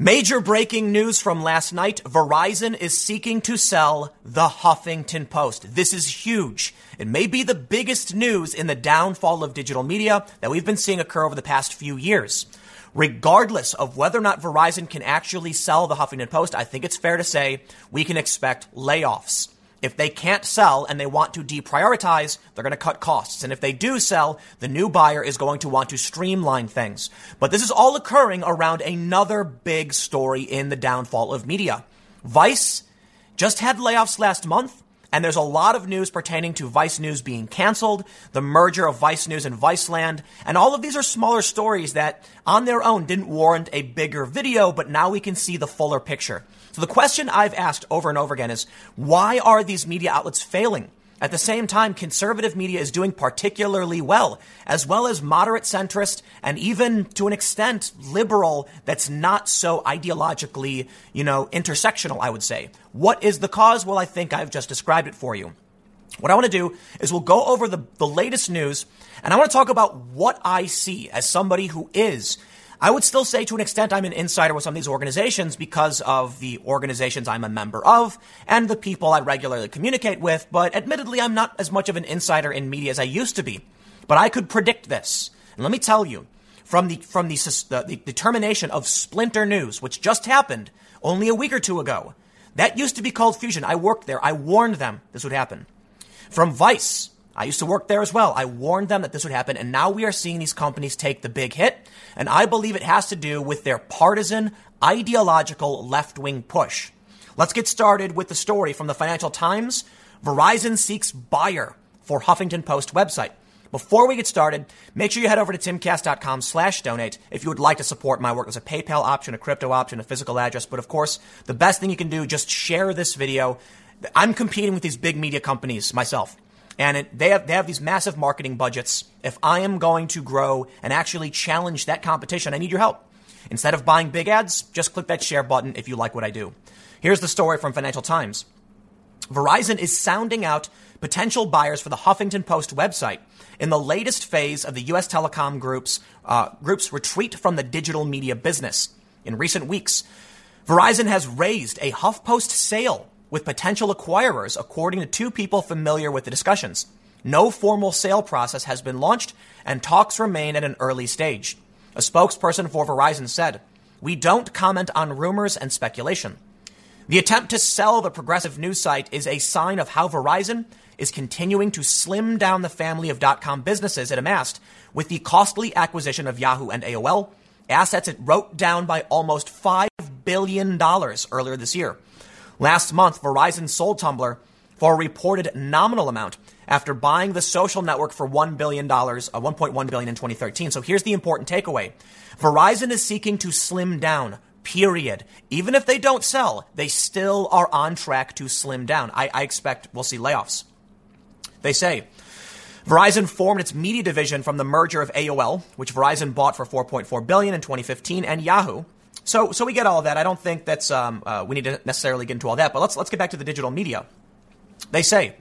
Major breaking news from last night. Verizon is seeking to sell the Huffington Post. This is huge. It may be the biggest news in the downfall of digital media that we've been seeing occur over the past few years. Regardless of whether or not Verizon can actually sell the Huffington Post, I think it's fair to say we can expect layoffs. If they can't sell and they want to deprioritize, they're going to cut costs. And if they do sell, the new buyer is going to want to streamline things. But this is all occurring around another big story in the downfall of media. Vice just had layoffs last month. And there's a lot of news pertaining to Vice News being canceled, the merger of Vice News and Viceland, and all of these are smaller stories that on their own didn't warrant a bigger video, but now we can see the fuller picture. So the question I've asked over and over again is why are these media outlets failing? At the same time, conservative media is doing particularly well, as well as moderate centrist and even to an extent liberal that's not so ideologically, you know, intersectional, I would say. What is the cause? Well, I think I've just described it for you. What I want to do is we'll go over the, the latest news and I want to talk about what I see as somebody who is I would still say to an extent I'm an insider with some of these organizations because of the organizations I'm a member of and the people I regularly communicate with, but admittedly, I'm not as much of an insider in media as I used to be. But I could predict this. And let me tell you, from the, from the, the, the of Splinter News, which just happened only a week or two ago, that used to be called Fusion. I worked there. I warned them this would happen. From Vice, I used to work there as well. I warned them that this would happen, and now we are seeing these companies take the big hit. And I believe it has to do with their partisan, ideological left wing push. Let's get started with the story from the Financial Times. Verizon seeks buyer for Huffington Post website. Before we get started, make sure you head over to timcast.com slash donate if you would like to support my work. There's a PayPal option, a crypto option, a physical address. But of course, the best thing you can do, just share this video. I'm competing with these big media companies myself and it, they have they have these massive marketing budgets. If I am going to grow and actually challenge that competition, I need your help. Instead of buying big ads, just click that share button if you like what I do. Here's the story from Financial Times. Verizon is sounding out potential buyers for the Huffington Post website in the latest phase of the U.S. telecom group's, uh, group's retreat from the digital media business. In recent weeks, Verizon has raised a HuffPost sale with potential acquirers, according to two people familiar with the discussions. No formal sale process has been launched, and talks remain at an early stage. A spokesperson for Verizon said, We don't comment on rumors and speculation. The attempt to sell the progressive news site is a sign of how Verizon is continuing to slim down the family of dot com businesses it amassed with the costly acquisition of Yahoo and AOL, assets it wrote down by almost $5 billion earlier this year. Last month, Verizon sold Tumblr for a reported nominal amount after buying the social network for $1 billion, uh, 1.1 billion in 2013. So here's the important takeaway. Verizon is seeking to slim down, period. Even if they don't sell, they still are on track to slim down. I, I expect we'll see layoffs. They say, Verizon formed its media division from the merger of AOL, which Verizon bought for 4.4 billion in 2015, and Yahoo, so, so we get all of that. I don't think that's um, uh, we need to necessarily get into all that. But let's let's get back to the digital media. They say,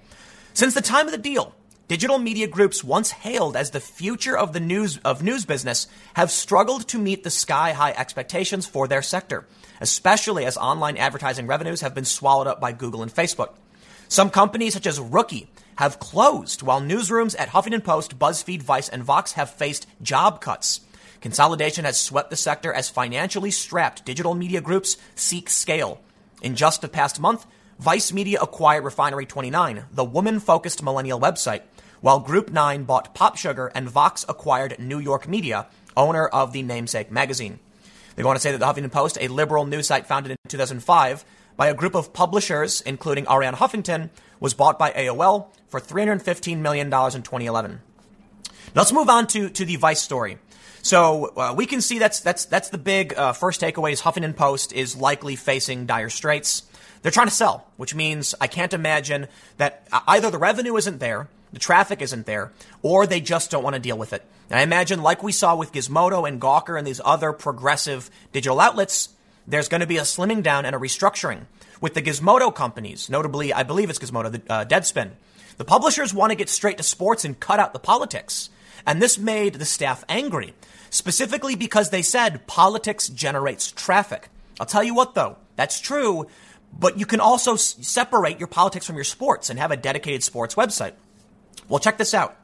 since the time of the deal, digital media groups once hailed as the future of the news of news business have struggled to meet the sky high expectations for their sector, especially as online advertising revenues have been swallowed up by Google and Facebook. Some companies, such as Rookie, have closed, while newsrooms at Huffington Post, BuzzFeed, Vice, and Vox have faced job cuts. Consolidation has swept the sector as financially strapped digital media groups seek scale. In just the past month, Vice Media acquired Refinery 29, the woman focused millennial website, while Group 9 bought Pop Sugar and Vox acquired New York Media, owner of the namesake magazine. They on to say that the Huffington Post, a liberal news site founded in 2005 by a group of publishers, including Arianna Huffington, was bought by AOL for $315 million in 2011. Now let's move on to, to the Vice story. So uh, we can see that's that's that's the big uh, first takeaway is Huffington Post is likely facing dire straits. They're trying to sell, which means I can't imagine that either the revenue isn't there, the traffic isn't there, or they just don't want to deal with it. And I imagine, like we saw with Gizmodo and Gawker and these other progressive digital outlets, there's going to be a slimming down and a restructuring. With the Gizmodo companies, notably, I believe it's Gizmodo, the, uh, Deadspin, the publishers want to get straight to sports and cut out the politics. And this made the staff angry specifically because they said politics generates traffic. I'll tell you what, though, that's true, but you can also s- separate your politics from your sports and have a dedicated sports website. Well, check this out.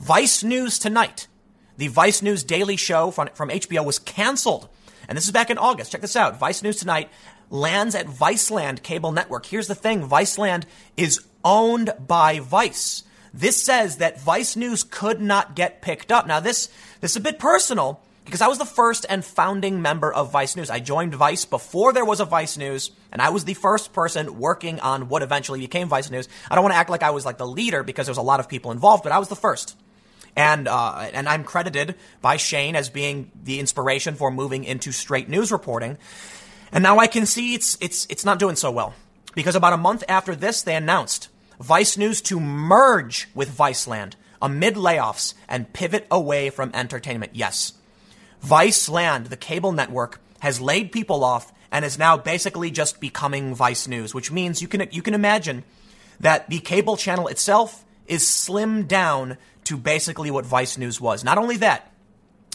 Vice News Tonight, the Vice News Daily Show from, from HBO, was canceled. And this is back in August. Check this out. Vice News Tonight lands at Viceland Cable Network. Here's the thing Viceland is owned by Vice. This says that Vice News could not get picked up. Now, this, this is a bit personal because I was the first and founding member of Vice News. I joined Vice before there was a Vice News, and I was the first person working on what eventually became Vice News. I don't want to act like I was like the leader because there was a lot of people involved, but I was the first. And, uh, and I'm credited by Shane as being the inspiration for moving into straight news reporting. And now I can see it's, it's, it's not doing so well. Because about a month after this, they announced Vice News to merge with Viceland amid layoffs and pivot away from entertainment. Yes. Viceland, the cable network, has laid people off and is now basically just becoming Vice News, which means you can, you can imagine that the cable channel itself is slimmed down to basically what Vice News was. Not only that,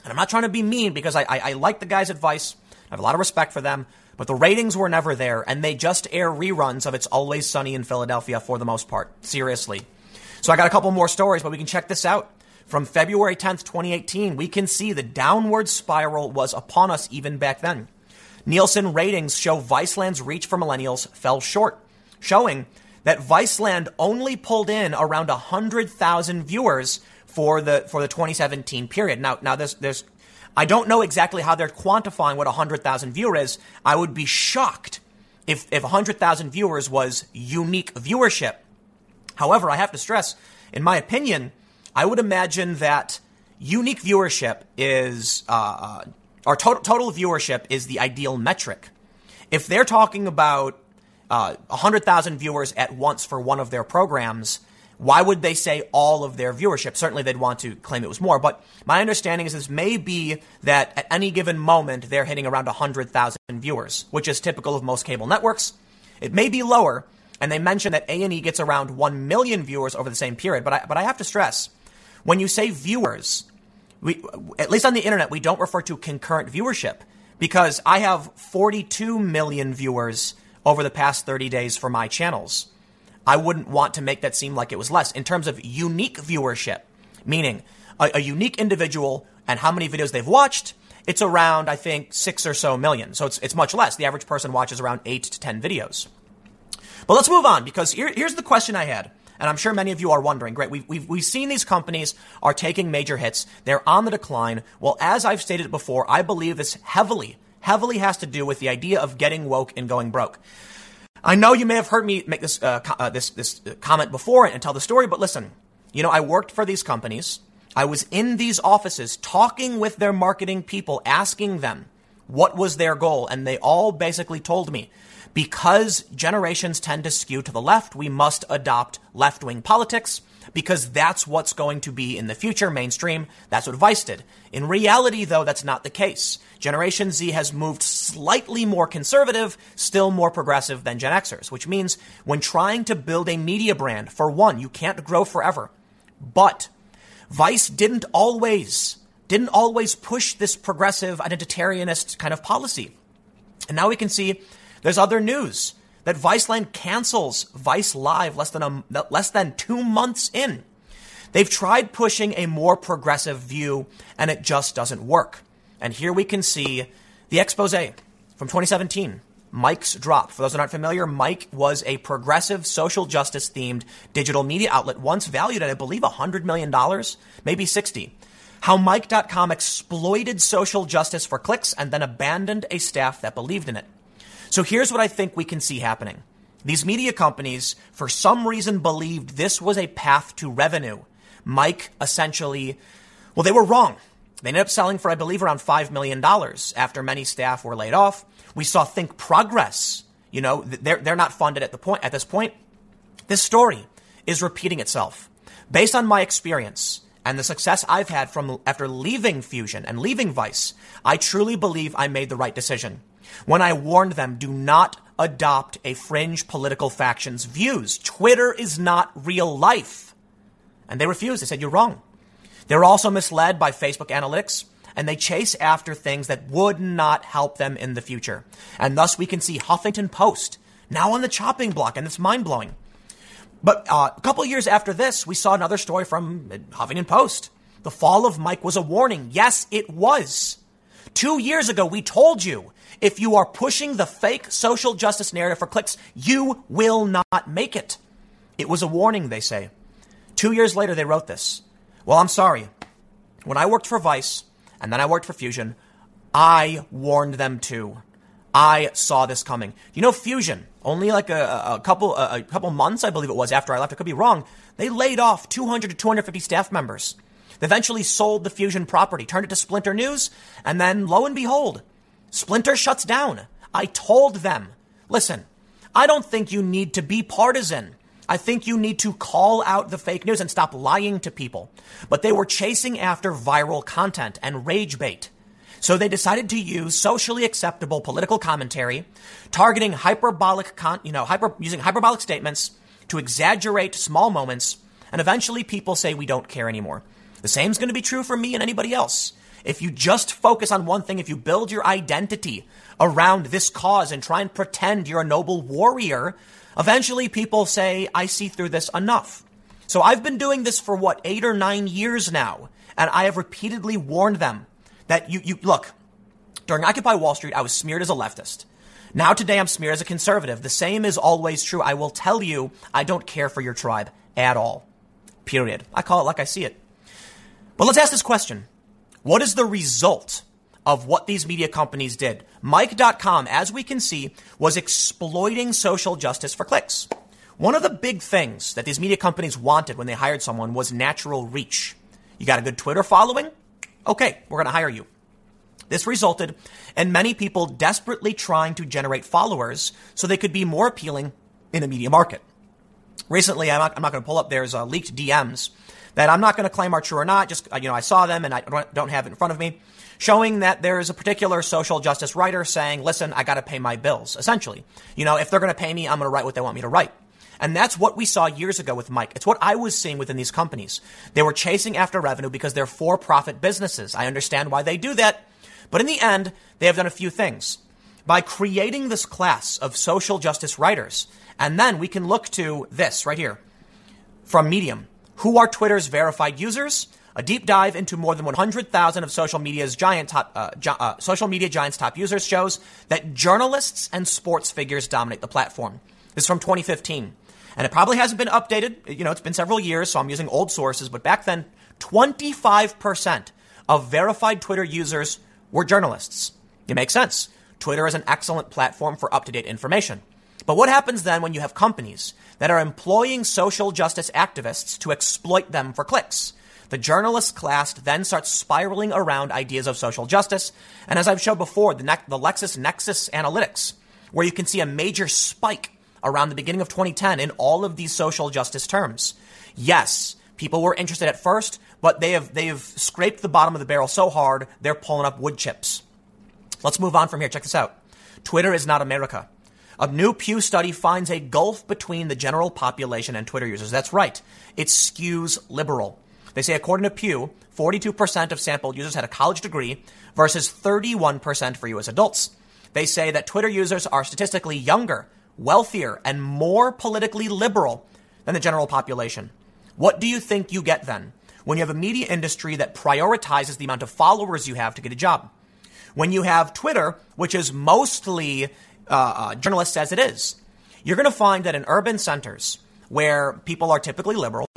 and I'm not trying to be mean because I, I, I like the guys at Vice, I have a lot of respect for them, but the ratings were never there, and they just air reruns of It's Always Sunny in Philadelphia for the most part. Seriously. So I got a couple more stories, but we can check this out. From February 10th, 2018, we can see the downward spiral was upon us even back then. Nielsen ratings show Viceland's reach for millennials fell short, showing that Viceland only pulled in around 100,000 viewers for the for the 2017 period. Now now there's there's I don't know exactly how they're quantifying what 100,000 viewer is. I would be shocked if if 100,000 viewers was unique viewership. However, I have to stress, in my opinion, I would imagine that unique viewership is, uh, or total, total viewership is the ideal metric. If they're talking about uh, 100,000 viewers at once for one of their programs, why would they say all of their viewership? Certainly they'd want to claim it was more, but my understanding is this may be that at any given moment they're hitting around 100,000 viewers, which is typical of most cable networks. It may be lower, and they mention that A&E gets around 1 million viewers over the same period, but I, but I have to stress, when you say viewers, we, at least on the internet, we don't refer to concurrent viewership because I have 42 million viewers over the past 30 days for my channels. I wouldn't want to make that seem like it was less. In terms of unique viewership, meaning a, a unique individual and how many videos they've watched, it's around, I think, six or so million. So it's, it's much less. The average person watches around eight to 10 videos. But let's move on because here, here's the question I had. And I'm sure many of you are wondering, great, we've, we've, we've seen these companies are taking major hits. They're on the decline. Well, as I've stated before, I believe this heavily, heavily has to do with the idea of getting woke and going broke. I know you may have heard me make this, uh, uh, this, this comment before and tell the story, but listen, you know, I worked for these companies. I was in these offices talking with their marketing people, asking them what was their goal. And they all basically told me because generations tend to skew to the left, we must adopt left wing politics because that's what's going to be in the future mainstream. That's what Vice did. In reality, though, that's not the case. Generation Z has moved slightly more conservative, still more progressive than Gen Xers, which means when trying to build a media brand, for one, you can't grow forever. But Vice didn't always, didn't always push this progressive identitarianist kind of policy. And now we can see there's other news that Viceland cancels Vice Live less than a, less than two months in. They've tried pushing a more progressive view, and it just doesn't work. And here we can see the expose from 2017. Mic's Drop. For those who aren't familiar, Mic was a progressive social justice themed digital media outlet once valued at, I believe, $100 million, maybe 60. How Mic.com exploited social justice for clicks and then abandoned a staff that believed in it. So here's what I think we can see happening. These media companies, for some reason, believed this was a path to revenue. Mic essentially, well, they were wrong. They ended up selling for, I believe, around $5 million after many staff were laid off. We saw Think Progress. You know, they're, they're not funded at the point, at this point. This story is repeating itself. Based on my experience and the success I've had from after leaving Fusion and leaving Vice, I truly believe I made the right decision when I warned them do not adopt a fringe political faction's views. Twitter is not real life. And they refused. They said, You're wrong. They're also misled by Facebook analytics and they chase after things that would not help them in the future. And thus we can see Huffington Post now on the chopping block, and it's mind blowing. But uh, a couple years after this, we saw another story from Huffington Post. The fall of Mic was a warning. Yes, it was. Two years ago, we told you if you are pushing the fake social justice narrative for clicks, you will not make it. It was a warning, they say. Two years later, they wrote this. Well, I'm sorry. When I worked for Vice and then I worked for Fusion, I warned them too. I saw this coming. You know, Fusion, only like a, a couple a, a, couple months, I believe it was, after I left. I could be wrong. They laid off 200 to 250 staff members. They eventually sold the Fusion property, turned it to Splinter News, and then lo and behold, Splinter shuts down. I told them, listen, I don't think you need to be partisan. I think you need to call out the fake news and stop lying to people. But they were chasing after viral content and rage bait. So they decided to use socially acceptable political commentary, targeting hyperbolic, con- you know, hyper, using hyperbolic statements to exaggerate small moments, and eventually people say we don't care anymore. The same is going to be true for me and anybody else. If you just focus on one thing, if you build your identity around this cause and try and pretend you're a noble warrior, Eventually, people say, I see through this enough. So I've been doing this for what, eight or nine years now, and I have repeatedly warned them that you, you look, during Occupy Wall Street, I was smeared as a leftist. Now today I'm smeared as a conservative. The same is always true. I will tell you, I don't care for your tribe at all. Period. I call it like I see it. But let's ask this question. What is the result of what these media companies did. Mic.com, as we can see, was exploiting social justice for clicks. One of the big things that these media companies wanted when they hired someone was natural reach. You got a good Twitter following? Okay, we're going to hire you. This resulted in many people desperately trying to generate followers so they could be more appealing in a media market. Recently, I'm not, not going to pull up, there's uh, leaked DMs that I'm not going to claim are true or not. Just, you know, I saw them and I don't have it in front of me showing that there is a particular social justice writer saying, listen, I got to pay my bills, essentially. You know, if they're going to pay me, I'm going to write what they want me to write. And that's what we saw years ago with Mic. It's what I was seeing within these companies. They were chasing after revenue because they're for profit businesses. I understand why they do that. But in the end, they have done a few things. By creating this class of social justice writers, and then we can look to this right here from Medium. Who are Twitter's verified users? A deep dive into more than 100,000 of social media's giant top, uh, uh, social media giants' top users shows that journalists and sports figures dominate the platform. This is from 2015, and it probably hasn't been updated. You know, it's been several years, so I'm using old sources. But back then, 25% of verified Twitter users were journalists. It makes sense. Twitter is an excellent platform for up to date information. But what happens then when you have companies that are employing social justice activists to exploit them for clicks? The journalist class then starts spiraling around ideas of social justice. And as I've showed before, the, ne- the LexisNexis analytics, where you can see a major spike around the beginning of 2010 in all of these social justice terms. Yes, people were interested at first, but they have, they have scraped the bottom of the barrel so hard, they're pulling up wood chips. Let's move on from here. Check this out. Twitter is not America. A new Pew study finds a gulf between the general population and Twitter users. That's right. It skews liberal. They say, according to Pew, 42% of sampled users had a college degree versus 31% for U.S. adults. They say that Twitter users are statistically younger, wealthier, and more politically liberal than the general population. What do you think you get then when you have a media industry that prioritizes the amount of followers you have to get a job? When you have Twitter, which is mostly uh, uh, journalists as it is, you're going to find that in urban centers where people are typically liberal,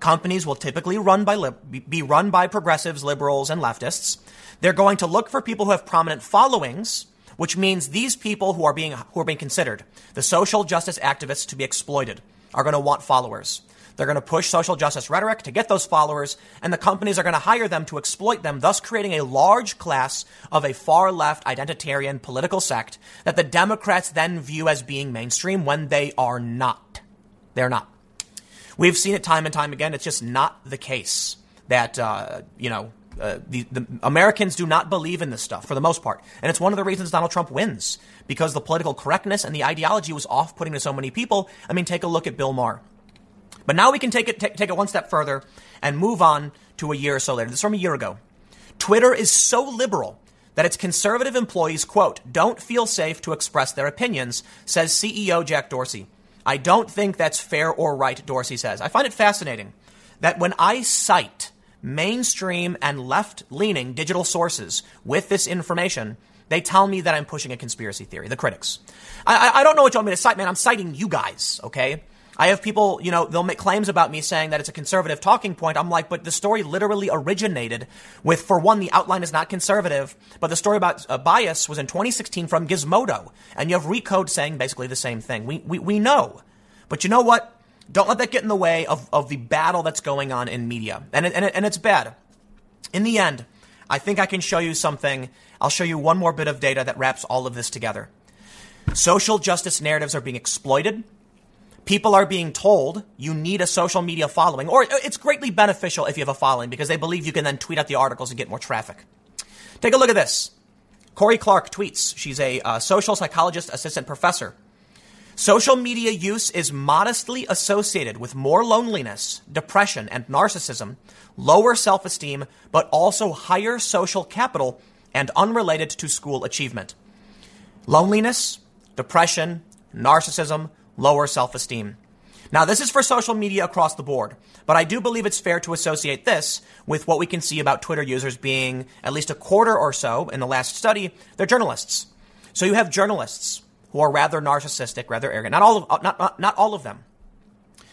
Companies will typically run by li- be run by progressives, liberals, and leftists. They're going to look for people who have prominent followings, which means these people who are being who are being considered the social justice activists to be exploited are going to want followers. They're going to push social justice rhetoric to get those followers, and the companies are going to hire them to exploit them, thus creating a large class of a far left identitarian political sect that the Democrats then view as being mainstream when they are not. They're not. We've seen it time and time again. It's just not the case that, uh, you know, uh, the, the, Americans do not believe in this stuff for the most part. And it's one of the reasons Donald Trump wins because the political correctness and the ideology was off putting to so many people. I mean, take a look at Bill Maher. But now we can take it, t- take it one step further and move on to a year or so later. This is from a year ago. Twitter is so liberal that its conservative employees, quote, don't feel safe to express their opinions, says CEO Jack Dorsey. I don't think that's fair or right, Dorsey says. I find it fascinating that when I cite mainstream and left leaning digital sources with this information, they tell me that I'm pushing a conspiracy theory, the critics. I, I, don't know what you want me to cite, man. I'm citing you guys, okay? I have people, you know, they'll make claims about me saying that it's a conservative talking point. I'm like, but the story literally originated with, for one, the outline is not conservative, but the story about uh, bias was in 2016 from Gizmodo. And you have Recode saying basically the same thing. We, we, we know. But you know what? Don't let that get in the way of, of the battle that's going on in media. And, it, and, it, and it's bad. In the end, I think I can show you something. I'll show you one more bit of data that wraps all of this together. Social justice narratives are being exploited. People are being told you need a social media following, or it's greatly beneficial if you have a following because they believe you can then tweet out the articles and get more traffic. Take a look at this. Cory Clark tweets. She's a uh, social psychologist assistant professor Social media use is modestly associated with more loneliness, depression, and narcissism, lower self esteem, but also higher social capital and unrelated to school achievement. Loneliness, depression, narcissism, lower self esteem. Now, this is for social media across the board, but I do believe it's fair to associate this with what we can see about Twitter users being at least a quarter or so in the last study, they're journalists. So you have journalists who are rather narcissistic, rather arrogant. Not all of, not, not, not all of them.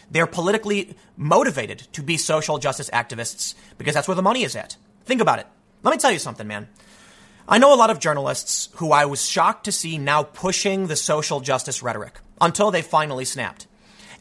They're politically motivated to be social justice activists because that's where the money is at. Think about it. Let me tell you something, man. I know a lot of journalists who I was shocked to see now pushing the social justice rhetoric until they finally snapped.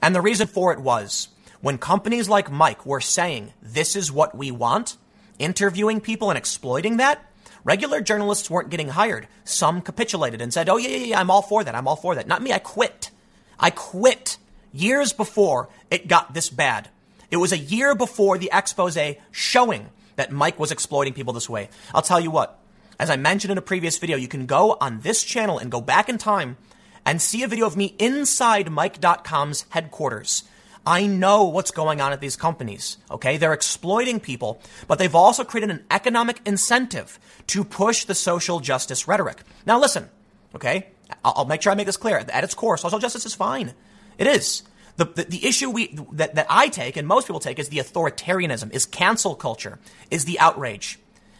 And the reason for it was when companies like Mic were saying, this is what we want, interviewing people and exploiting that, Regular journalists weren't getting hired. Some capitulated and said, oh, yeah, yeah, yeah, I'm all for that. I'm all for that. Not me. I quit. I quit years before it got this bad. It was a year before the expose showing that Mic was exploiting people this way. I'll tell you what, as I mentioned in a previous video, you can go on this channel and go back in time and see a video of me inside Mic.com's headquarters. I know what's going on at these companies. Okay. They're exploiting people, but they've also created an economic incentive to push the social justice rhetoric. Now listen, okay. I'll, make sure I make this clear. At its core, social justice is fine. It is. The, the, the, issue we, that, that I take and most people take is the authoritarianism, is cancel culture, is the outrage.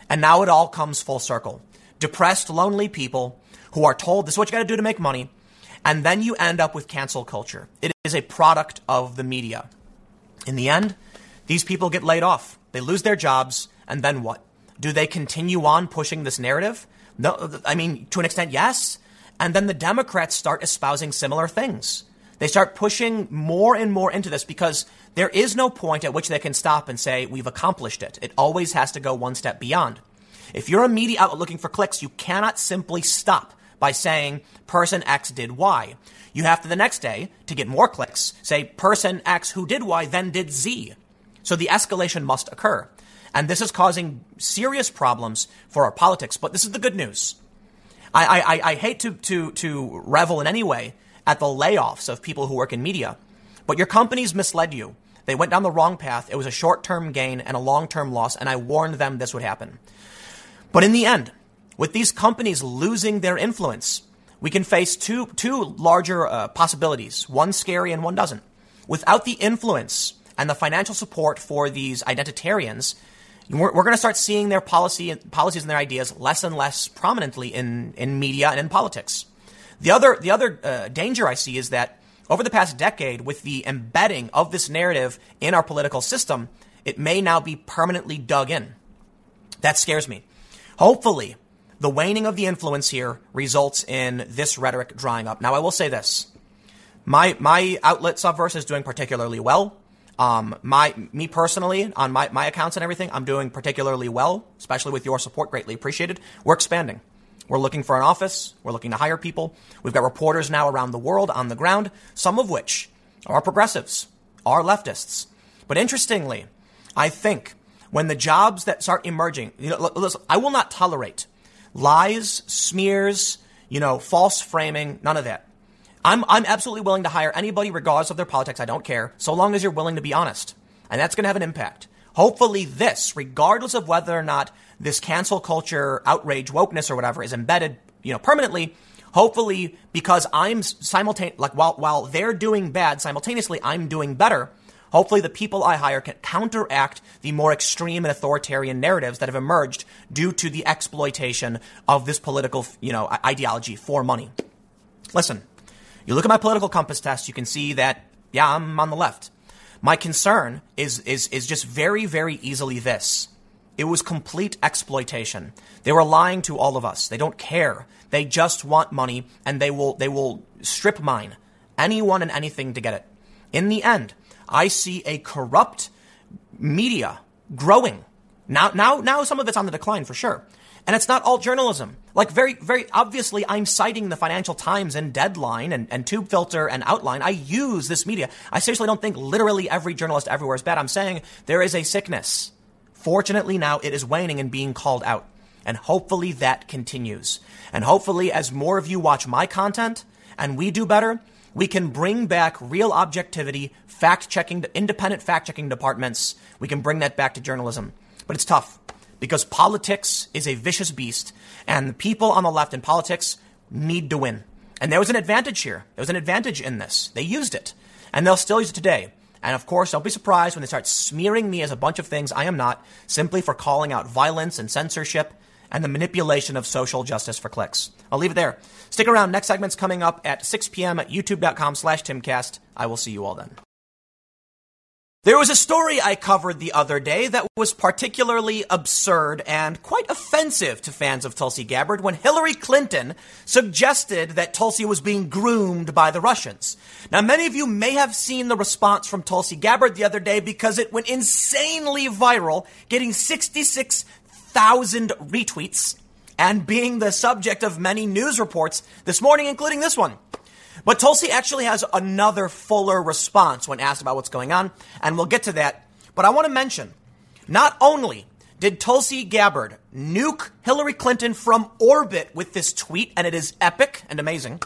And now it all comes full circle. Depressed, lonely people who are told this is what you got to do to make money. And then you end up with cancel culture. It is a product of the media. In the end, these people get laid off. They lose their jobs. And then what? Do they continue on pushing this narrative? No, I mean, to an extent, yes. And then the Democrats start espousing similar things. They start pushing more and more into this because there is no point at which they can stop and say, we've accomplished it. It always has to go one step beyond. If you're a media outlet looking for clicks, you cannot simply stop by saying person X did Y. You have to the next day, to get more clicks, say person X who did Y then did Z. So the escalation must occur. And this is causing serious problems for our politics. But this is the good news. I, I, I hate to, to, to revel in any way at the layoffs of people who work in media, but your companies misled you. They went down the wrong path. It was a short term gain and a long term loss, and I warned them this would happen. But in the end, with these companies losing their influence, we can face two, two larger uh, possibilities, one scary and one doesn't. Without the influence and the financial support for these identitarians, we're, we're going to start seeing their policy, policies and their ideas less and less prominently in, in media and in politics. The other, the other uh, danger I see is that over the past decade, with the embedding of this narrative in our political system, it may now be permanently dug in. That scares me. Hopefully, the waning of the influence here results in this rhetoric drying up. Now, I will say this. My, my outlet Subverse is doing particularly well. Um, my, me personally, on my, my accounts and everything, I'm doing particularly well, especially with your support. Greatly appreciated. We're expanding. We're looking for an office. We're looking to hire people. We've got reporters now around the world on the ground, some of which are progressives, are leftists. But interestingly, I think when the jobs that start emerging, you know, listen, I will not tolerate lies, smears, you know, false framing, none of that. I'm, I'm absolutely willing to hire anybody regardless of their politics. I don't care, so long as you're willing to be honest. And that's going to have an impact. Hopefully, this, regardless of whether or not this cancel culture, outrage, wokeness, or whatever is embedded, you know, permanently. Hopefully, because I'm simultaneous, like while while they're doing bad, simultaneously I'm doing better. Hopefully, the people I hire can counteract the more extreme and authoritarian narratives that have emerged due to the exploitation of this political, you know, ideology for money. Listen, you look at my political compass test, you can see that, yeah, I'm on the left. My concern is, is, is just very, very easily this. It was complete exploitation. They were lying to all of us. They don't care. They just want money and they will, they will strip mine anyone and anything to get it. In the end, I see a corrupt media growing. Now, now, now some of it's on the decline for sure. And it's not all journalism. Like very, very obviously, I'm citing the Financial Times and Deadline and, and Tube Filter and Outline. I use this media. I seriously don't think literally every journalist everywhere is bad. I'm saying there is a sickness. Fortunately, now it is waning and being called out. And hopefully that continues. And hopefully, as more of you watch my content and we do better, we can bring back real objectivity, fact checking, independent fact checking departments. We can bring that back to journalism. But it's tough because politics is a vicious beast and the people on the left in politics need to win. And there was an advantage here. There was an advantage in this. They used it and they'll still use it today. And of course, don't be surprised when they start smearing me as a bunch of things I am not simply for calling out violence and censorship and the manipulation of social justice for clicks. I'll leave it there. Stick around. Next segment's coming up at 6 p.m. at youtube.com slash timcast. I will see you all then. There was a story I covered the other day that was particularly absurd and quite offensive to fans of Tulsi Gabbard when Hillary Clinton suggested that Tulsi was being groomed by the Russians. Now, many of you may have seen the response from Tulsi Gabbard the other day because it went insanely viral, getting 66,000 retweets and being the subject of many news reports this morning, including this one. But Tulsi actually has another fuller response when asked about what's going on, and we'll get to that. But I want to mention not only did Tulsi Gabbard nuke Hillary Clinton from orbit with this tweet, and it is epic and amazing,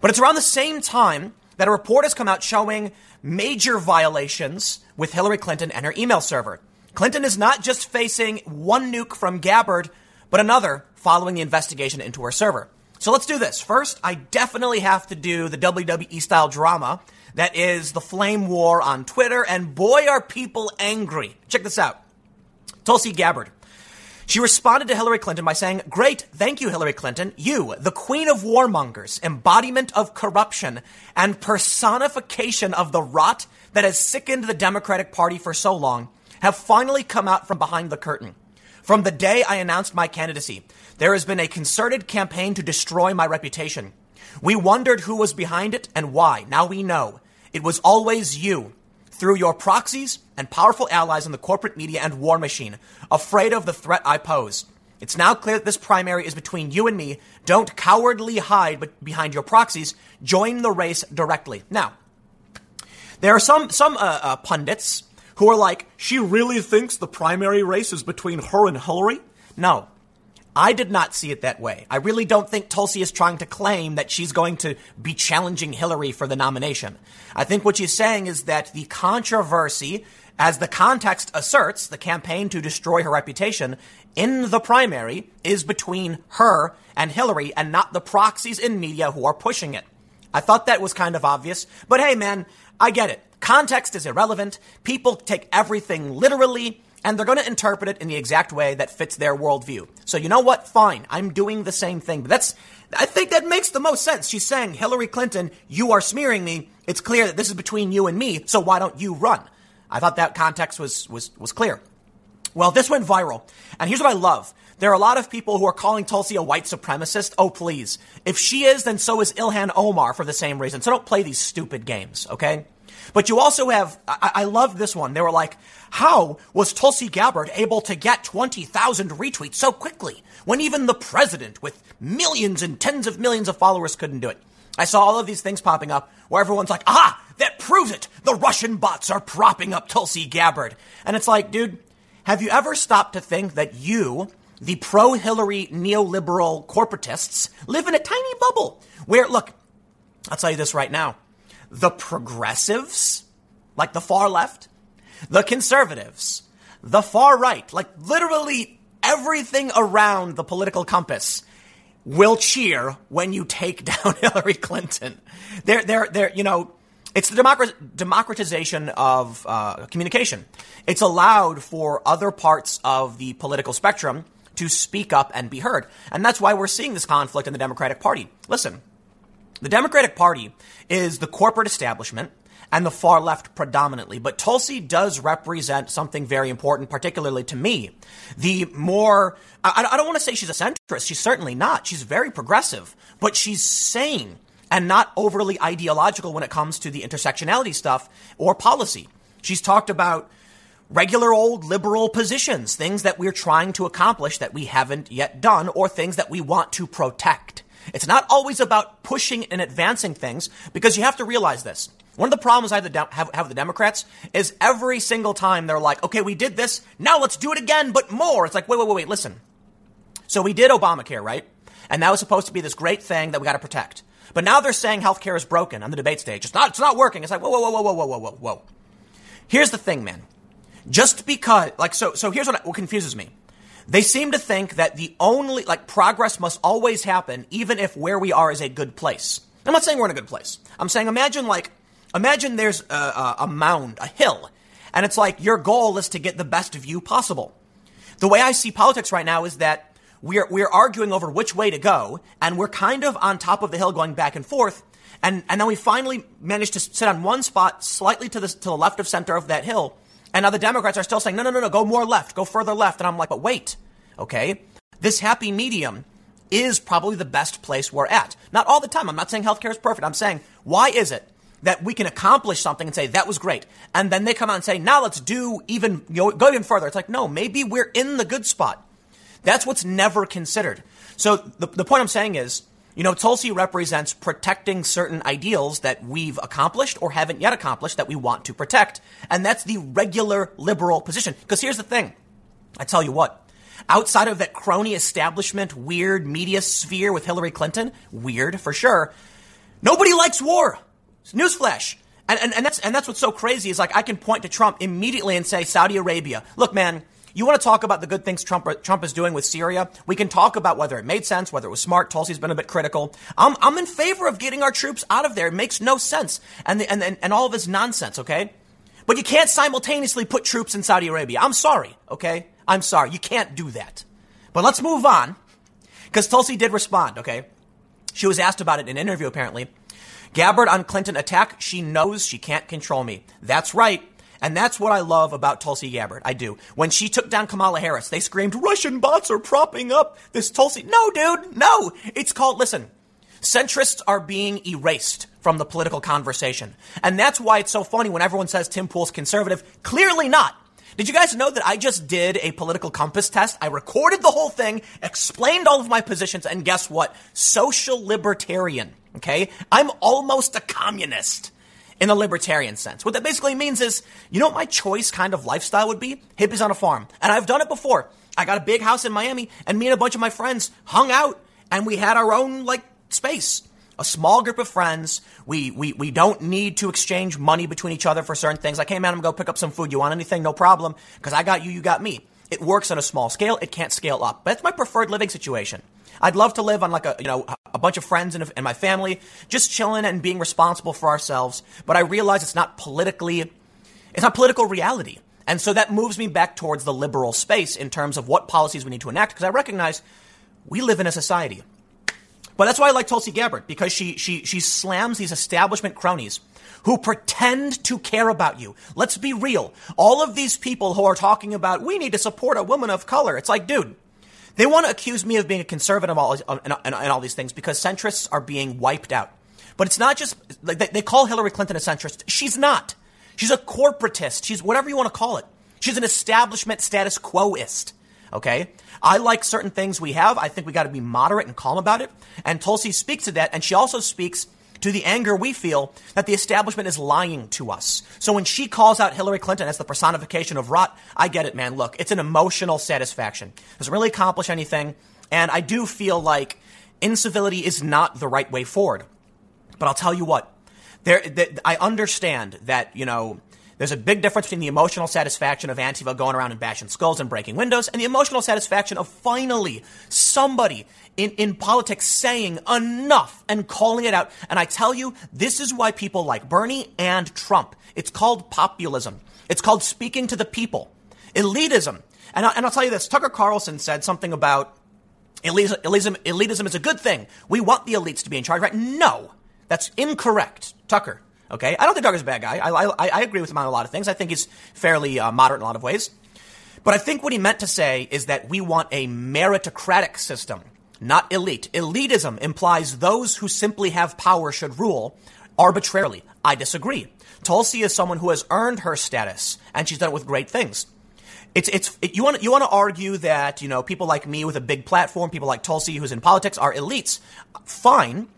but it's around the same time that a report has come out showing major violations with Hillary Clinton and her email server. Clinton is not just facing one nuke from Gabbard, but another following the investigation into her server. So let's do this. First, I definitely have to do the WWE style drama that is the flame war on Twitter, and boy, are people angry. Check this out. Tulsi Gabbard. She responded to Hillary Clinton by saying, Great, thank you, Hillary Clinton. You, the queen of warmongers, embodiment of corruption, and personification of the rot that has sickened the Democratic Party for so long, have finally come out from behind the curtain. From the day I announced my candidacy, there has been a concerted campaign to destroy my reputation. We wondered who was behind it and why. Now we know. It was always you, through your proxies and powerful allies in the corporate media and war machine, afraid of the threat I pose. It's now clear that this primary is between you and me. Don't cowardly hide behind your proxies. Join the race directly. Now, there are some some uh, uh, pundits who are like, she really thinks the primary race is between her and Hillary. No, I did not see it that way. I really don't think Tulsi is trying to claim that she's going to be challenging Hillary for the nomination. I think what she's saying is that the controversy, as the context asserts, the campaign to destroy her reputation in the primary is between her and Hillary and not the proxies in media who are pushing it. I thought that was kind of obvious, but hey man, I get it. Context is irrelevant. People take everything literally and they're going to interpret it in the exact way that fits their worldview. So you know what? Fine. I'm doing the same thing. But that's, I think that makes the most sense. She's saying, Hillary Clinton, you are smearing me. It's clear that this is between you and me. So why don't you run? I thought that context was, was, was clear. Well, this went viral. And here's what I love. There are a lot of people who are calling Tulsi a white supremacist. Oh, please. If she is, then so is Ilhan Omar for the same reason. So don't play these stupid games, okay? But you also have, I, I love this one. They were like, how was Tulsi Gabbard able to get 20,000 retweets so quickly when even the president with millions and tens of millions of followers couldn't do it? I saw all of these things popping up where everyone's like, ah, that proves it. The Russian bots are propping up Tulsi Gabbard. And it's like, dude, have you ever stopped to think that you, the pro Hillary neoliberal corporatists, live in a tiny bubble where, look, I'll tell you this right now the progressives, like the far left, the conservatives, the far right, like literally everything around the political compass will cheer when you take down Hillary Clinton. They're, they're, they're, you know, it's the democratization of uh, communication. It's allowed for other parts of the political spectrum to speak up and be heard. And that's why we're seeing this conflict in the Democratic Party. Listen, the Democratic Party is the corporate establishment and the far left predominantly. But Tulsi does represent something very important, particularly to me. The more, I, I don't want to say she's a centrist. She's certainly not. She's very progressive, but she's sane and not overly ideological when it comes to the intersectionality stuff or policy. She's talked about regular old liberal positions, things that we're trying to accomplish that we haven't yet done, or things that we want to protect. It's not always about pushing and advancing things because you have to realize this. One of the problems I have, the, have, have with the Democrats is every single time they're like, okay, we did this, now let's do it again, but more. It's like, wait, wait, wait, wait, listen. So we did Obamacare, right? And that was supposed to be this great thing that we got to protect. But now they're saying healthcare is broken on the debate stage. It's not, it's not working. It's like, whoa, whoa, whoa, whoa, whoa, whoa, whoa, whoa. Here's the thing, man. Just because, like, so, so here's what, what confuses me. They seem to think that the only, like, progress must always happen, even if where we are is a good place. I'm not saying we're in a good place. I'm saying imagine, like, Imagine there's a, a, a mound, a hill, and it's like your goal is to get the best view possible. The way I see politics right now is that we're, we're arguing over which way to go, and we're kind of on top of the hill going back and forth. And, and then we finally manage to sit on one spot slightly to the, to the left of center of that hill. And now the Democrats are still saying, no, no, no, no, go more left, go further left. And I'm like, but wait, okay? This happy medium is probably the best place we're at. Not all the time. I'm not saying healthcare is perfect. I'm saying, why is it that we can accomplish something and say that was great and then they come out and say now let's do even you know, go even further it's like no maybe we're in the good spot that's what's never considered so the, the point i'm saying is you know tulsi represents protecting certain ideals that we've accomplished or haven't yet accomplished that we want to protect. And that's the regular liberal position. Because here's the thing. I tell you what. Outside of that crony establishment weird media sphere with hillary clinton weird for sure nobody likes war. Newsflash. And, and, and, that's, and that's what's so crazy is like I can point to Trump immediately and say, Saudi Arabia, look, man, you want to talk about the good things Trump, Trump is doing with Syria? We can talk about whether it made sense, whether it was smart. Tulsi's been a bit critical. I'm, I'm in favor of getting our troops out of there. It makes no sense. And, the, and, and, and all of this nonsense, okay? But you can't simultaneously put troops in Saudi Arabia. I'm sorry, okay? I'm sorry. You can't do that. But let's move on. Because Tulsi did respond, okay? She was asked about it in an interview, apparently. Gabbard on Clinton attack, she knows she can't control me. That's right. And that's what I love about Tulsi Gabbard. I do. When she took down Kamala Harris, they screamed, Russian bots are propping up this Tulsi. No, dude, no. It's called, listen, centrists are being erased from the political conversation. And that's why it's so funny when everyone says Tim Pool's conservative. Clearly not. Did you guys know that I just did a political compass test? I recorded the whole thing, explained all of my positions, and guess what? Social libertarian. Okay? I'm almost a communist in the libertarian sense. What that basically means is, you know what my choice kind of lifestyle would be? Hippies on a farm. And I've done it before. I got a big house in Miami and me and a bunch of my friends hung out and we had our own like space. A small group of friends. We, we, we don't need to exchange money between each other for certain things. Like, hey man, I'm gonna go pick up some food. You want anything? No problem. Cause I got you, you got me. It works on a small scale. It can't scale up. But that's my preferred living situation. I'd love to live on like a, you know, a bunch of friends and, and my family, just chilling and being responsible for ourselves. But I realize it's not politically, it's not political reality. And so that moves me back towards the liberal space in terms of what policies we need to enact, because I recognize we live in a society. But that's why I like Tulsi Gabbard, because she, she, she slams these establishment cronies who pretend to care about you. Let's be real. All of these people who are talking about, we need to support a woman of color. It's like, dude, they want to accuse me of being a conservative and, and, and, all these things because centrists are being wiped out. But it's not just, like, they, they call Hillary Clinton a centrist. She's not. She's a corporatist. She's whatever you want to call it. She's an establishment status quoist. Okay? I like certain things we have. I think we got to be moderate and calm about it. And Tulsi speaks to that. And she also speaks to the anger we feel that the establishment is lying to us. So when she calls out Hillary Clinton as the personification of rot, I get it, man. Look, it's an emotional satisfaction. Doesn't really accomplish anything. And I do feel like incivility is not the right way forward. But I'll tell you what, there, I understand that, you know, There's a big difference between the emotional satisfaction of Antifa going around and bashing skulls and breaking windows and the emotional satisfaction of finally somebody in, in politics saying enough and calling it out. And I tell you, this is why people like Bernie and Trump. It's called populism. It's called speaking to the people. Elitism. And, I, and I'll tell you this Tucker Carlson said something about elitism, elitism, is a good thing. We want the elites to be in charge, right? No, that's incorrect. Tucker. Okay, I don't think Tucker's a bad guy. I, I, I agree with him on a lot of things. I think he's fairly uh, moderate in a lot of ways. But I think what he meant to say is that we want a meritocratic system, not elite. Elitism implies those who simply have power should rule arbitrarily. I disagree. Tulsi is someone who has earned her status, and she's done it with great things. It's, it's, it, you want you want to argue that, you know, people like me with a big platform, people like Tulsi who's in politics are elites. Fine.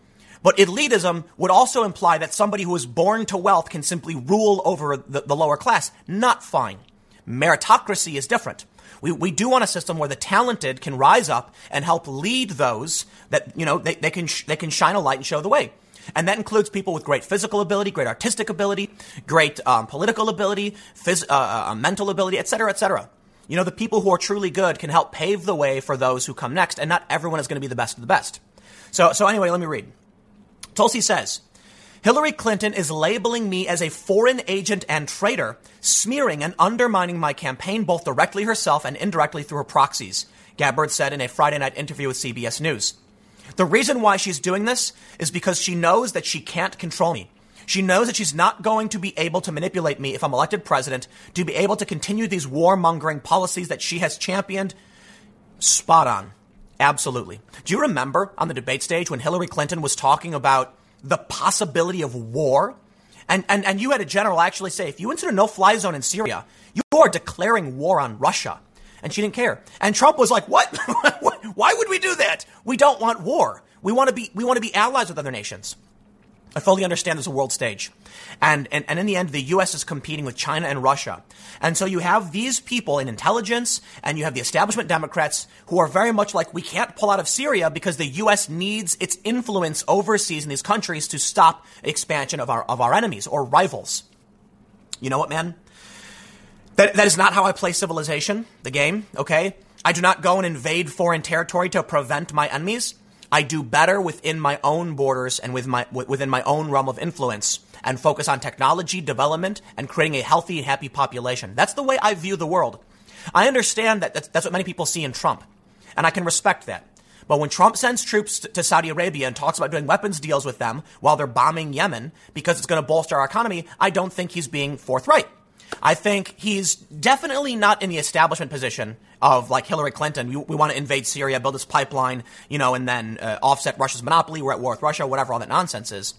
But elitism would also imply that somebody who is born to wealth can simply rule over the, the lower class. Not fine. Meritocracy is different. We, we do want a system where the talented can rise up and help lead those that, you know, they, they, can, sh- they can shine a light and show the way. And that includes people with great physical ability, great artistic ability, great um, political ability, phys- uh, uh, uh mental ability, et cetera, et cetera. You know, the people who are truly good can help pave the way for those who come next, and not everyone is going to be the best of the best. So, so anyway, let me read. Tulsi says, Hillary Clinton is labeling me as a foreign agent and traitor, smearing and undermining my campaign both directly herself and indirectly through her proxies, Gabbard said in a Friday night interview with CBS News. The reason why she's doing this is because she knows that she can't control me. She knows that she's not going to be able to manipulate me if I'm elected president to be able to continue these warmongering policies that she has championed. Spot on. Absolutely. Do you remember on the debate stage when Hillary Clinton was talking about the possibility of war? And, and, and you had a general actually say, if you enter a no fly zone in Syria, you are declaring war on Russia. And she didn't care. And Trump was like, what? Why would we do that? We don't want war. We want to be, we want to be allies with other nations. I fully understand there's a world stage. And, and, and in the end, the U.S. is competing with China and Russia. And so you have these people in intelligence and you have the establishment Democrats who are very much like, we can't pull out of Syria because the U.S. needs its influence overseas in these countries to stop expansion of our, of our enemies or rivals. You know what, man? That, that is not how I play civilization, the game, okay? I do not go and invade foreign territory to prevent my enemies. I do better within my own borders and with my, within my own realm of influence and focus on technology development and creating a healthy and happy population. That's the way I view the world. I understand that that's, that's what many people see in Trump, and I can respect that. But when Trump sends troops to Saudi Arabia and talks about doing weapons deals with them while they're bombing Yemen because it's going to bolster our economy, I don't think he's being forthright. I think he's definitely not in the establishment position of like Hillary Clinton. We, we want to invade Syria, build this pipeline, you know, and then uh, offset Russia's monopoly. We're at war with Russia, whatever all that nonsense is.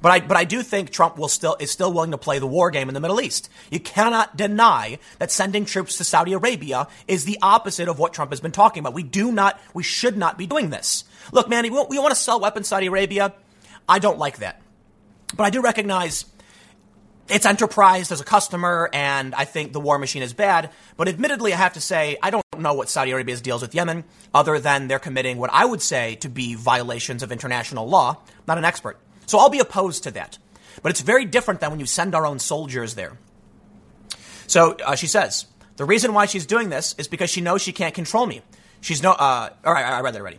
But I, but I do think Trump will still is still willing to play the war game in the Middle East. You cannot deny that sending troops to Saudi Arabia is the opposite of what Trump has been talking about. We do not, we should not be doing this. Look, man, we we want to sell weapons to Saudi Arabia. I don't like that, but I do recognize it's enterprise, there's a customer, and I think the war machine is bad. But admittedly, I have to say, I don't know what Saudi Arabia's deals with Yemen, other than they're committing what I would say to be violations of international law. Not an expert. So I'll be opposed to that. But it's very different than when you send our own soldiers there. So uh, she says, the reason why she's doing this is because she knows she can't control me. She's no, uh, all right, I read that already.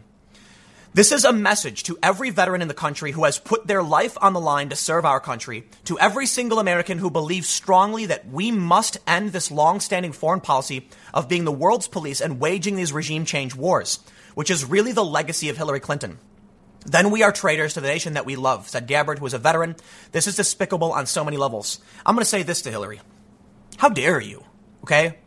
This is a message to every veteran in the country who has put their life on the line to serve our country, to every single American who believes strongly that we must end this long-standing foreign policy of being the world's police and waging these regime change wars, which is really the legacy of Hillary Clinton. Then we are traitors to the nation that we love, said Gabbard, who is a veteran. This is despicable on so many levels. I'm going to say this to Hillary. How dare you? Okay?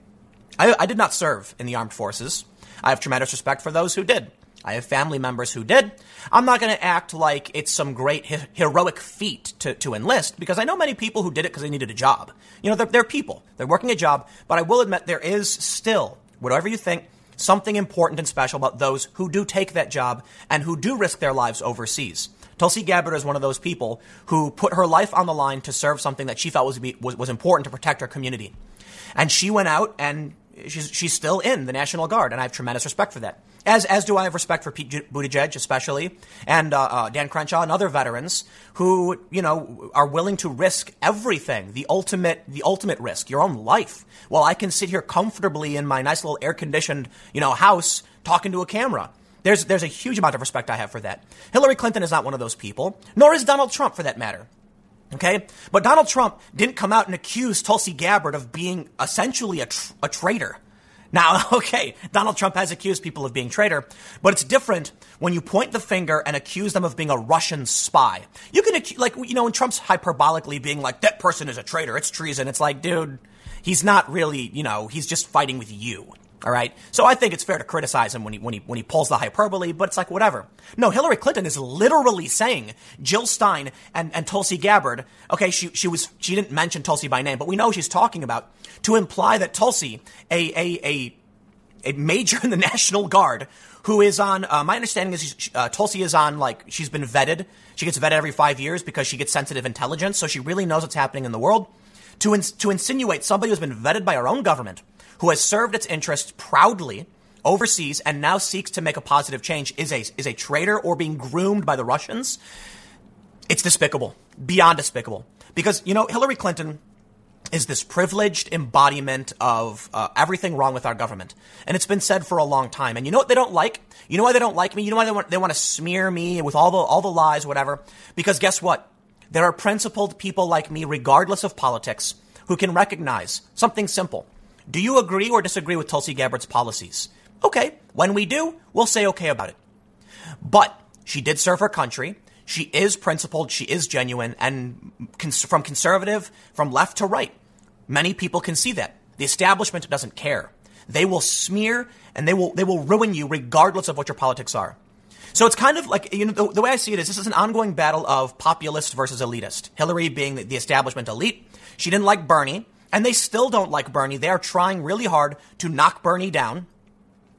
I, I did not serve in the armed forces. I have tremendous respect for those who did. I have family members who did. I'm not going to act like it's some great he- heroic feat to, to enlist because I know many people who did it because they needed a job. You know, they're, they're people. They're working a job, but I will admit there is still, whatever you think, something important and special about those who do take that job and who do risk their lives overseas. Tulsi Gabbard is one of those people who put her life on the line to serve something that she felt was, was, was important to protect her community. And she went out and she's she's still in the National Guard, and I have tremendous respect for that. As as do I have respect for Pete Buttigieg, especially, and uh, uh, Dan Crenshaw and other veterans who you know are willing to risk everything, the ultimate the ultimate risk, your own life. While I can sit here comfortably in my nice little air conditioned you know house talking to a camera. There's there's a huge amount of respect I have for that. Hillary Clinton is not one of those people, nor is Donald Trump for that matter. Okay? But Donald Trump didn't come out and accuse Tulsi Gabbard of being essentially a, tr- a traitor. Now, okay, Donald Trump has accused people of being traitor, but it's different when you point the finger and accuse them of being a Russian spy. You can, like, you know, when Trump's hyperbolically being like, that person is a traitor, it's treason, it's like, dude, he's not really, you know, he's just fighting with you. All right. So I think it's fair to criticize him when he, when he, when he pulls the hyperbole, but it's like, whatever. No, Hillary Clinton is literally saying Jill Stein and, and Tulsi Gabbard. Okay. She, she was, she didn't mention Tulsi by name, but we know she's talking about to imply that Tulsi, a, a, a, a major in the National Guard who is on, uh, my understanding is uh, Tulsi is on, like, she's been vetted. She gets vetted every five years because she gets sensitive intelligence. So she really knows what's happening in the world. To, ins- to insinuate somebody who's been vetted by our own government who has served its interests proudly overseas and now seeks to make a positive change is a, is a traitor or being groomed by the Russians, it's despicable, beyond despicable. Because, you know, Hillary Clinton is this privileged embodiment of uh, everything wrong with our government. And it's been said for a long time. And you know what they don't like? You know why they don't like me? You know why they want, they want to smear me with all the, all the lies, whatever? Because guess what? There are principled people like me, regardless of politics, who can recognize something simple. Do you agree or disagree with Tulsi Gabbard's policies? Okay, when we do, we'll say okay about it. But she did serve her country. She is principled. She is genuine. And cons- from conservative, from left to right, many people can see that. The establishment doesn't care. They will smear and they will, they will ruin you regardless of what your politics are. So it's kind of like, you know, the, the way I see it is this is an ongoing battle of populist versus elitist. Hillary being the, the establishment elite. She didn't like Bernie. And they still don't like Bernie. They are trying really hard to knock Bernie down.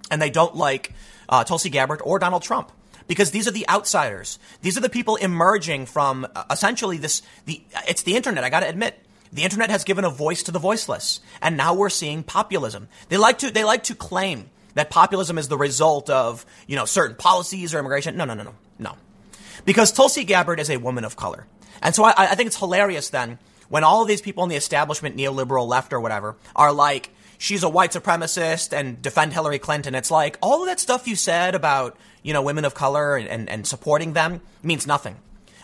And they don't like uh, Tulsi Gabbard or Donald Trump because these are the outsiders. These are the people emerging from uh, essentially this. The it's the internet. I got to admit, the internet has given a voice to the voiceless, and now we're seeing populism. They like to they like to claim that populism is the result of you know certain policies or immigration. No, no, no, no, no, because Tulsi Gabbard is a woman of color, and so I, I think it's hilarious then when all of these people in the establishment, neoliberal left or whatever, are like, she's a white supremacist and defend Hillary Clinton, it's like all of that stuff you said about, you know, women of color and, and, and supporting them means nothing.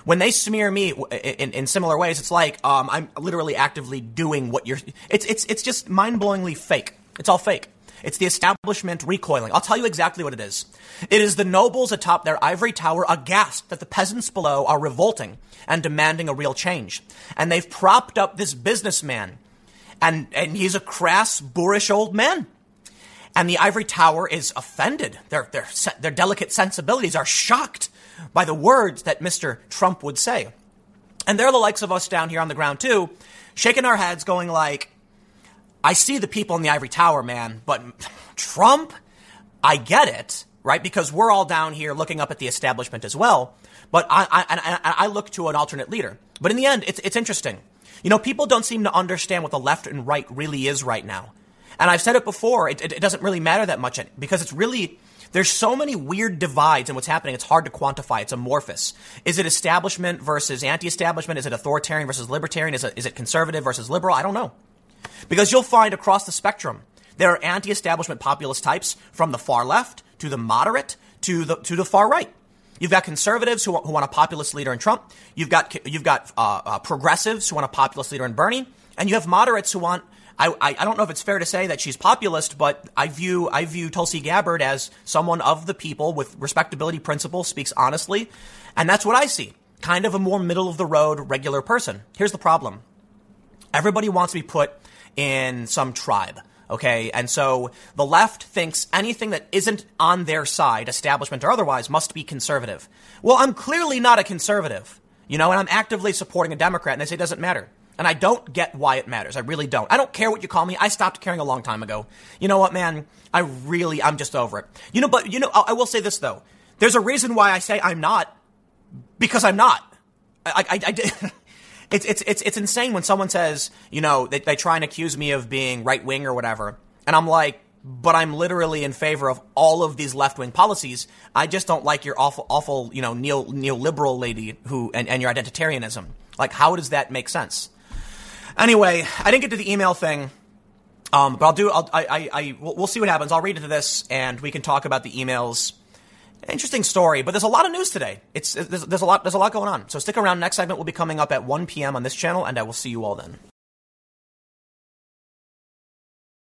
When they smear me in, in similar ways, it's like um, I'm literally actively doing what you're. It's it's it's just mind blowingly fake. It's all fake. It's the establishment recoiling. I'll tell you exactly what it is. It is the nobles atop their ivory tower aghast that the peasants below are revolting and demanding a real change. And they've propped up this businessman. And, and he's a crass, boorish old man. And the ivory tower is offended. Their, their, their delicate sensibilities are shocked by the words that Mr. Trump would say. And they're the likes of us down here on the ground too, shaking our heads going like, I see the people in the ivory tower, man, but Trump, I get it, right? Because we're all down here looking up at the establishment as well. But I, I, I, I look to an alternate leader. But in the end, it's, it's interesting. You know, people don't seem to understand what the left and right really is right now. And I've said it before, it, it, it doesn't really matter that much because it's really, there's so many weird divides in what's happening. It's hard to quantify. It's amorphous. Is it establishment versus anti-establishment? Is it authoritarian versus libertarian? Is it, is it conservative versus liberal? I don't know. Because you'll find across the spectrum, there are anti-establishment populist types from the far left to the moderate to the, to the far right. You've got conservatives who, who want a populist leader in Trump. You've got, you've got uh, uh, progressives who want a populist leader in Bernie. And you have moderates who want I, I, I, don't know if it's fair to say that she's populist, but I view I view Tulsi Gabbard as someone of the people with respectability principles, speaks honestly, and that's what I see. Kind of a more middle of the road regular person. Here's the problem: everybody wants to be put in some tribe. Okay. And so the left thinks anything that isn't on their side, establishment or otherwise, must be conservative. Well, I'm clearly not a conservative, you know, and I'm actively supporting a Democrat and they say it doesn't matter. And I don't get why it matters. I really don't. I don't care what you call me. I stopped caring a long time ago. You know what, man? I really, I'm just over it. You know, but, you know, I will say this though. There's a reason why I say I'm not because I'm not. I, I, I, It's, it's, it's, it's insane when someone says, you know, they, they try and accuse me of being right wing or whatever. And I'm like, but I'm literally in favor of all of these left wing policies. I just don't like your awful, awful, you know, neo neoliberal lady who and, and your identitarianism. Like, how does that make sense? Anyway, I didn't get to the email thing, um, but I'll do. I'll, I, I, I, we'll see what happens. I'll read into this, and we can talk about the emails. Interesting story, but there's a lot of news today. It's there's, there's a lot there's a lot going on. So stick around. Next segment will be coming up at 1 p.m. on this channel, and I will see you all then.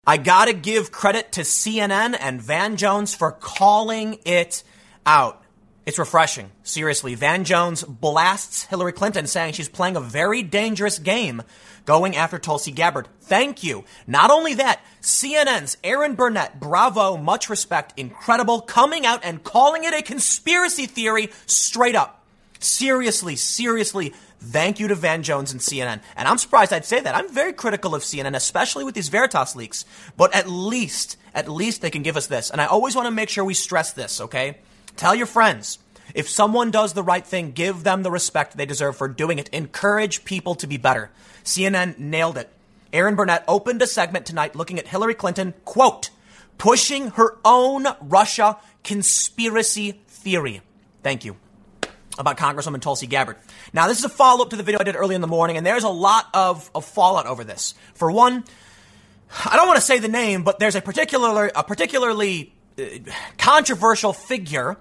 I gotta give credit to CNN and Van Jones for calling it out. It's refreshing. Seriously, Van Jones blasts Hillary Clinton saying she's playing a very dangerous game going after Tulsi Gabbard. Thank you. Not only that, CNN's Erin Burnett, bravo, much respect, incredible, coming out and calling it a conspiracy theory straight up. Seriously, seriously, Thank you to Van Jones and CNN. And I'm surprised I'd say that. I'm very critical of CNN, especially with these Veritas leaks. But at least, at least they can give us this. And I always want to make sure we stress this, okay? Tell your friends. If someone does the right thing, give them the respect they deserve for doing it. Encourage people to be better. CNN nailed it. Erin Burnett opened a segment tonight looking at Hillary Clinton, quote, pushing her own Russia conspiracy theory. Thank you about Congresswoman Tulsi Gabbard. Now, this is a follow up to the video I did early in the morning, and there's a lot of, of fallout over this. For one, I don't want to say the name, but there's a particular, a particularly uh, controversial figure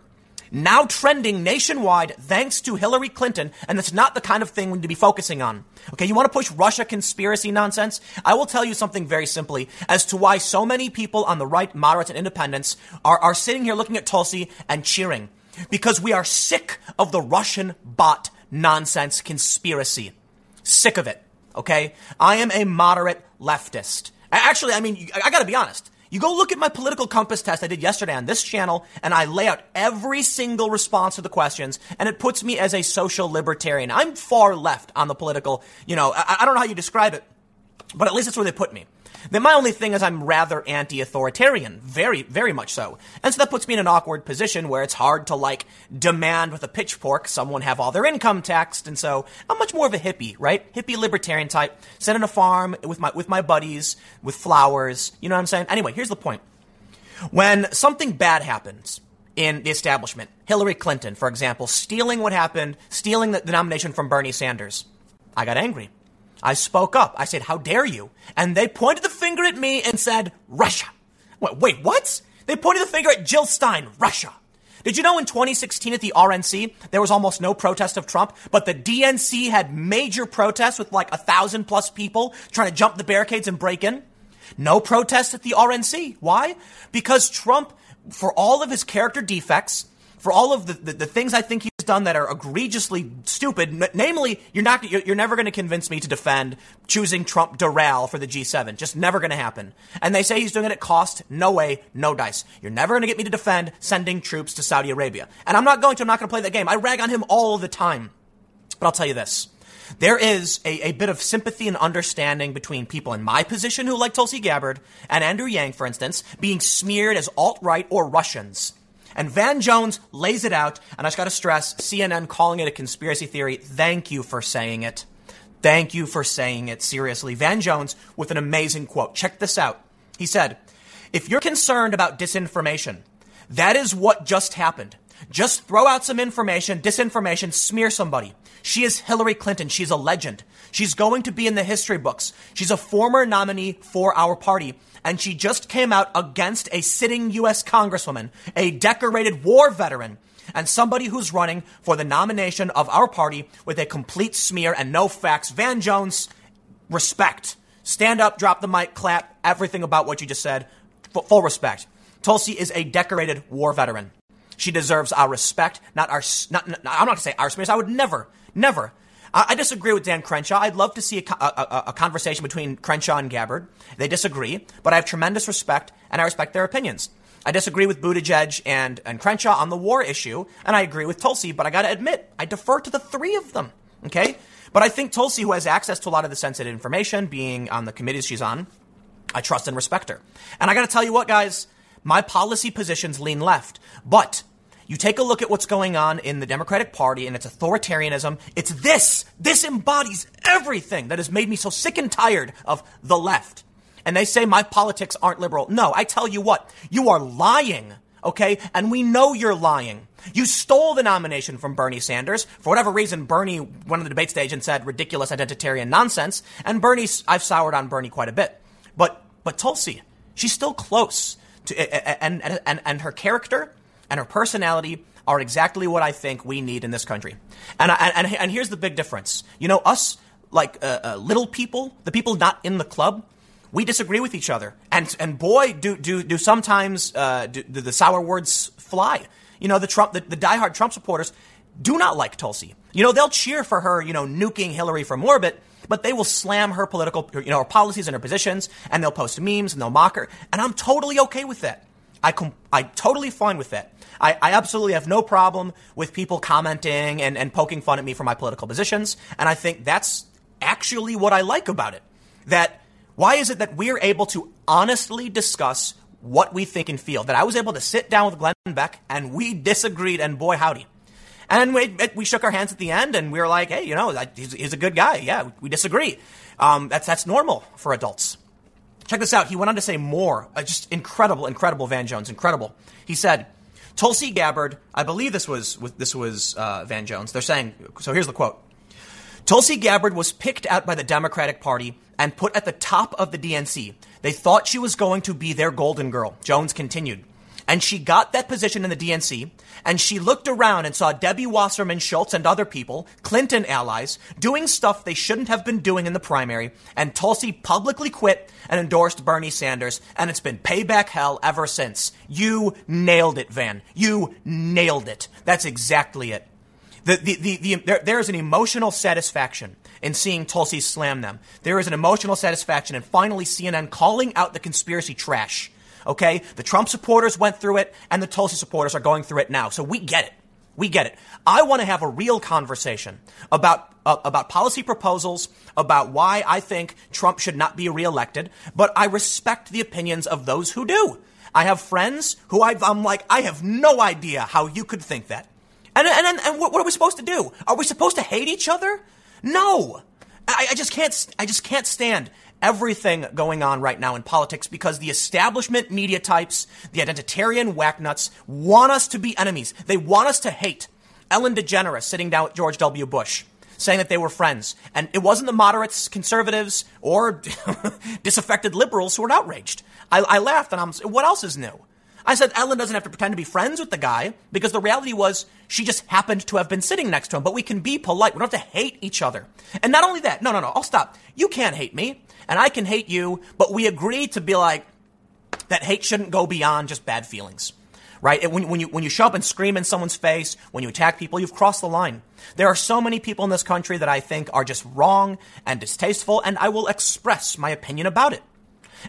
now trending nationwide thanks to Hillary Clinton, and that's not the kind of thing we need to be focusing on. Okay, you want to push Russia conspiracy nonsense? I will tell you something very simply as to why so many people on the right, moderates, and independents are, are sitting here looking at Tulsi and cheering because we are sick of the Russian bot nonsense conspiracy. Sick of it. Okay? I am a moderate leftist. Actually, I mean, I gotta be honest. You go look at my political compass test I did yesterday on this channel, and I lay out every single response to the questions, and it puts me as a social libertarian. I'm far left on the political, you know, I, I don't know how you describe it, but at least that's where they put me. Then my only thing is I'm rather anti-authoritarian, very, very much so. And so that puts me in an awkward position where it's hard to like demand with a pitchfork someone have all their income taxed. And so I'm much more of a hippie, right? Hippie libertarian type. Sit on a farm with my, with my buddies, with flowers. You know what I'm saying? Anyway, here's the point. When something bad happens, in the establishment. Hillary Clinton, for example, stealing what happened, stealing the, the, nomination from Bernie Sanders. I got angry. I spoke up. I said, How dare you? And they pointed the finger at me and said, Russia. Wait, wait, what? They pointed the finger at Jill Stein, Russia. Did you know in 2016 at the RNC, there was almost no protest of Trump, but the DNC had major protests with like a thousand plus people trying to jump the barricades and break in? No protest at the RNC. Why? Because Trump, for all of his character defects, for all of the, the, the things I think he done that are egregiously stupid. N- namely, you're not you're, never going to convince me to defend choosing Trump Doral for the G7. Just never going to happen. And they say he's doing it at cost. No way, no dice. You're never going to get me to defend sending troops to Saudi Arabia. And I'm not going to. I'm not going to play that game. I rag on him all the time. But I'll tell you this. There is a, a bit of sympathy and understanding between people in my position who like Tulsi Gabbard and Andrew Yang, for instance, being smeared as alt right or Russians. And Van Jones lays it out, and I just got to stress CNN calling it a conspiracy theory. Thank you for saying it. Thank you for saying it. Seriously. Van Jones with an amazing quote. Check this out. He said, If you're concerned about disinformation, that is what just happened. Just throw out some information, disinformation, smear somebody. She is Hillary Clinton. She's a legend. She's going to be in the history books. She's a former nominee for our party and she just came out against a sitting U.S. Congresswoman, a decorated war veteran, and somebody who's running for the nomination of our party with a complete smear and no facts. Van Jones, respect. Stand up, drop the mic, clap, everything about what you just said. F- full respect. Tulsi is a decorated war veteran. She deserves our respect, not our. Not, not, I'm not to say our smears. I would never, never I, I disagree with Dan Crenshaw. I'd love to see a, a, a conversation between Crenshaw and Gabbard. They disagree, but I have tremendous respect and I respect their opinions. I disagree with Buttigieg and, and Crenshaw on the war issue, and I agree with Tulsi, but I gotta admit, I defer to the three of them. Okay? But I think Tulsi, who has access to a lot of the sensitive information, being on the committees she's on, I trust and respect her. And I gotta tell you what, guys, my policy positions lean left. But you take a look at what's going on in the Democratic Party and its authoritarianism. It's this. This embodies everything that has made me so sick and tired of the left. and they say my politics aren't liberal. No, I tell you what, you are lying. Okay. And we know you're lying. You stole the nomination from Bernie Sanders. For whatever reason, Bernie went on the debate stage and said ridiculous identitarian nonsense. And Bernie, I've soured on Bernie quite a bit. But, but Tulsi, she's still close to, and, and, and, and her character and her personality are exactly what I think we need in this country. And, and, and here's the big difference. You know, us, like uh, uh, little people, the people not in the club, we disagree with each other. And, and boy, do, do, do sometimes uh, do, do the sour words fly. You know, the Trump, the, the diehard Trump supporters do not like Tulsi. You know, they'll cheer for her, you know, nuking Hillary from orbit, but they will slam her political, you know, her policies and her positions, and they'll post memes and they'll mock her. And I'm totally okay with that. I com- I totally fine with that. I, I absolutely have no problem with people commenting and, and poking fun at me for my political positions. And I think that's actually what I like about it. That why is it that we're able to honestly discuss what we think and feel? That I was able to sit down with Glenn Beck and we disagreed, and boy, howdy. And we, we shook our hands at the end and we were like, hey, you know, he's, he's a good guy. Yeah, we disagree. Um, that's, that's normal for adults. Check this out. He went on to say more. Uh, just incredible, incredible, Van Jones, incredible. He said, Tulsi Gabbard, I believe this was this was uh, Van Jones. They're saying so. Here's the quote: Tulsi Gabbard was picked out by the Democratic Party and put at the top of the DNC. They thought she was going to be their golden girl. Jones continued. And she got that position in the DNC, and she looked around and saw Debbie Wasserman Schultz and other people, Clinton allies, doing stuff they shouldn't have been doing in the primary, and Tulsi publicly quit and endorsed Bernie Sanders, and it's been payback hell ever since. You nailed it, Van. You nailed it. That's exactly it. The, the, the, the, there, there is an emotional satisfaction in seeing Tulsi slam them. There is an emotional satisfaction in finally CNN calling out the conspiracy trash Okay? The Trump supporters went through it, and the Tulsi supporters are going through it now. So we get it. We get it. I want to have a real conversation about uh, about policy proposals, about why I think Trump should not be reelected, but I respect the opinions of those who do. I have friends who i am like, I have no idea how you could think that. And, and, and what are we supposed to do? Are we supposed to hate each other? No. I, I just can't, I just can't stand everything going on right now in politics because the establishment media types, the identitarian whacknuts, want us to be enemies. They want us to hate. Ellen DeGeneres sitting down with George W. Bush saying that they were friends. And it wasn't the moderates, conservatives, or disaffected liberals who were outraged. I, I laughed and I'm, what else is new? I said Ellen doesn't have to pretend to be friends with the guy because the reality was she just happened to have been sitting next to him. But we can be polite. We don't have to hate each other. And not only that, no, no, no, I'll stop. You can't hate me and I can hate you, but we agree to be like, that hate shouldn't go beyond just bad feelings. Right? When, when, you, when you show up and scream in someone's face, when you attack people, you've crossed the line. There are so many people in this country that I think are just wrong and distasteful, and I will express my opinion about it.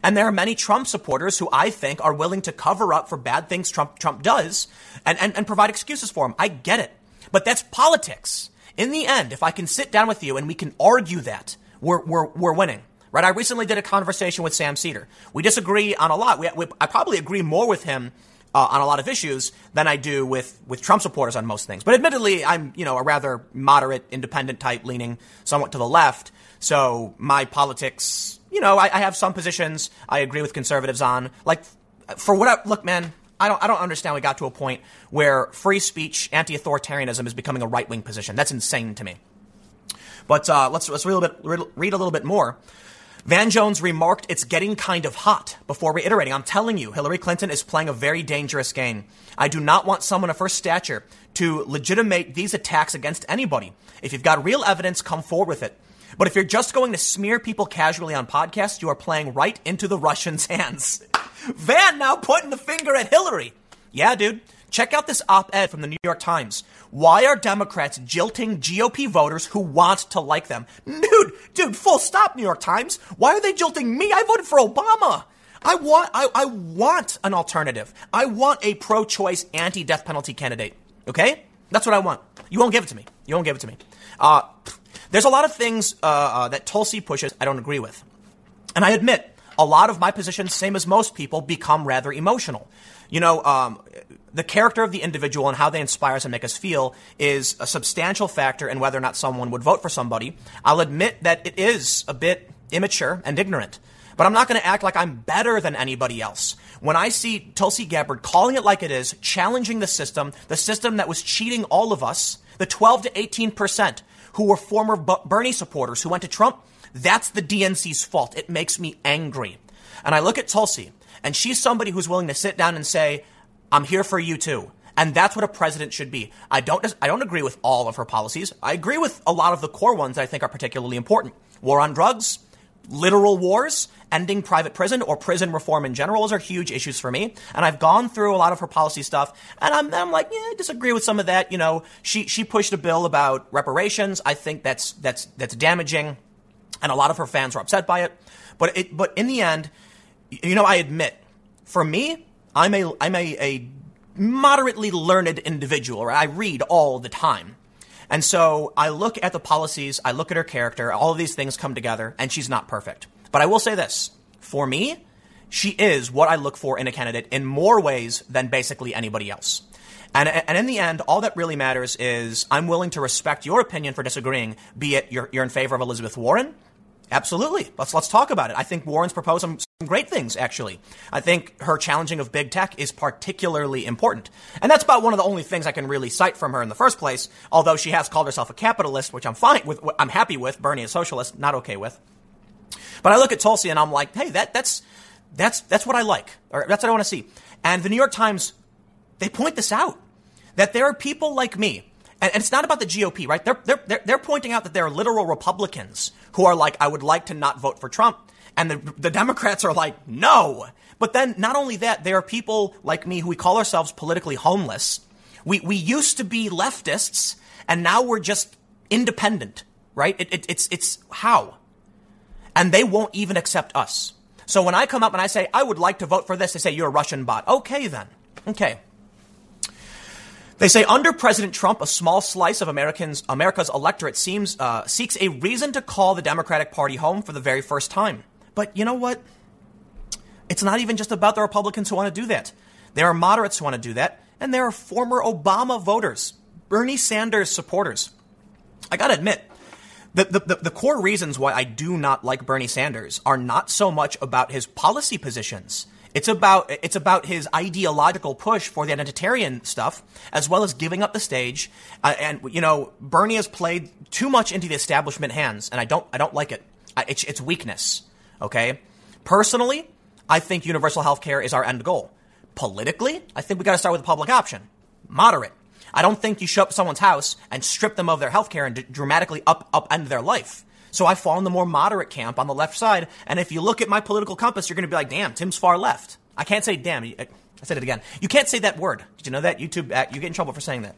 And there are many Trump supporters who I think are willing to cover up for bad things Trump, Trump does and, and, and provide excuses for him. I get it. But that's politics. In the end, if I can sit down with you and we can argue that, we're, we're, we're winning. Right? I recently did a conversation with Sam Seder. We disagree on a lot. We, we, I probably agree more with him uh, on a lot of issues than I do with, with Trump supporters on most things. But admittedly, I'm, you know, a rather moderate, independent type leaning somewhat to the left. So my politics, you know, I, I have some positions I agree with conservatives on. Like, for what I, look, man, I don't, I don't understand we got to a point where free speech, anti-authoritarianism is becoming a right-wing position. That's insane to me. But uh, let's, let's read a, bit, read a little bit more. Van Jones remarked, It's getting kind of hot, before reiterating, I'm telling you, Hillary Clinton is playing a very dangerous game. I do not want someone of her stature to legitimate these attacks against anybody. If you've got real evidence, come forward with it. But if you're just going to smear people casually on podcasts, you are playing right into the Russians' hands. Van now pointing the finger at Hillary. Yeah, dude. Check out this op ed from the New York Times. Why are Democrats jilting GOP voters who want to like them? Dude, dude, full stop, New York Times. Why are they jilting me? I voted for Obama. I want, I, I want an alternative. I want a pro choice anti death penalty candidate. Okay? That's what I want. You won't give it to me. You won't give it to me. Uh, there's a lot of things uh, uh, that Tulsi pushes I don't agree with. And I admit, a lot of my positions, same as most people, become rather emotional. You know, um, the character of the individual and how they inspire us and make us feel is a substantial factor in whether or not someone would vote for somebody. I'll admit that it is a bit immature and ignorant. but I'm not going to act like I'm better than anybody else. When I see Tulsi Gabbard calling it like it is, challenging the system, the system that was cheating all of us, the 12 to 18 percent who were former Bernie supporters who went to Trump, that's the DNC's fault. It makes me angry. And I look at Tulsi, and she's somebody who's willing to sit down and say, I'm here for you too. And that's what a president should be. I don't, I don't agree with all of her policies. I agree with a lot of the core ones that I think are particularly important. War on drugs, literal wars, ending private prison or prison reform in general. Those are huge issues for me. And I've gone through a lot of her policy stuff and I'm, I'm like, yeah, I disagree with some of that. You know, she, she pushed a bill about reparations. I think that's, that's, that's damaging. And a lot of her fans were upset by it. But it, but in the end, you know, I admit, for me, I'm a, I'm a, a moderately learned individual, right? I read all the time. And so I look at the policies, I look at her character, all of these things come together, and she's not perfect. But I will say this for me, she is what I look for in a candidate in more ways than basically anybody else. And, and in the end, all that really matters is I'm willing to respect your opinion for disagreeing, be it you're, you're in favor of Elizabeth Warren. Absolutely. Let's, let's talk about it. I think Warren's proposed some, some great things, actually. I think her challenging of big tech is particularly important. And that's about one of the only things I can really cite from her in the first place, although she has called herself a capitalist, which I'm fine with, I'm happy with. Bernie a socialist, not okay with. But I look at Tulsi and I'm like, hey, that, that's, that's, that's what I like, or that's what I want to see. And the New York Times, they point this out that there are people like me, and, it's not about the GOP, right? They're, they're, they're pointing out that there are literal Republicans who are like, I would like to not vote for Trump. And the, the Democrats are like, no. But then not only that, there are people like me who we call ourselves politically homeless. We, we used to be leftists and now we're just independent, right? It, it, it's, it's how? and they won't even accept us. So when I come up and I say, I would like to vote for this, they say, you're a Russian bot. Okay, then. Okay. They say under President Trump, a small slice of Americans, America's electorate seems uh, seeks a reason to call the Democratic Party home for the very first time. But you know what? It's not even just about the Republicans who want to do that. There are moderates who want to do that, and there are former Obama voters, Bernie Sanders supporters. I got to admit, the, the, the, core reasons why I do not like Bernie Sanders are not so much about his policy positions. It's about it's about his ideological push for the identitarian stuff, as well as giving up the stage. Uh, and you know, Bernie has played too much into the establishment hands, and I don't I don't like it. I, it's, it's weakness. Okay, personally, I think universal health care is our end goal. Politically, I think we got to start with a public option, moderate. I don't think you show up someone's house and strip them of their health care and d- dramatically up, upend their life. So I fall in the more moderate camp on the left side. And if you look at my political compass, you're going to be like, damn, Tim's far left. I can't say damn. I said it again. You can't say that word. Did you know that? YouTube, uh, you get in trouble for saying that.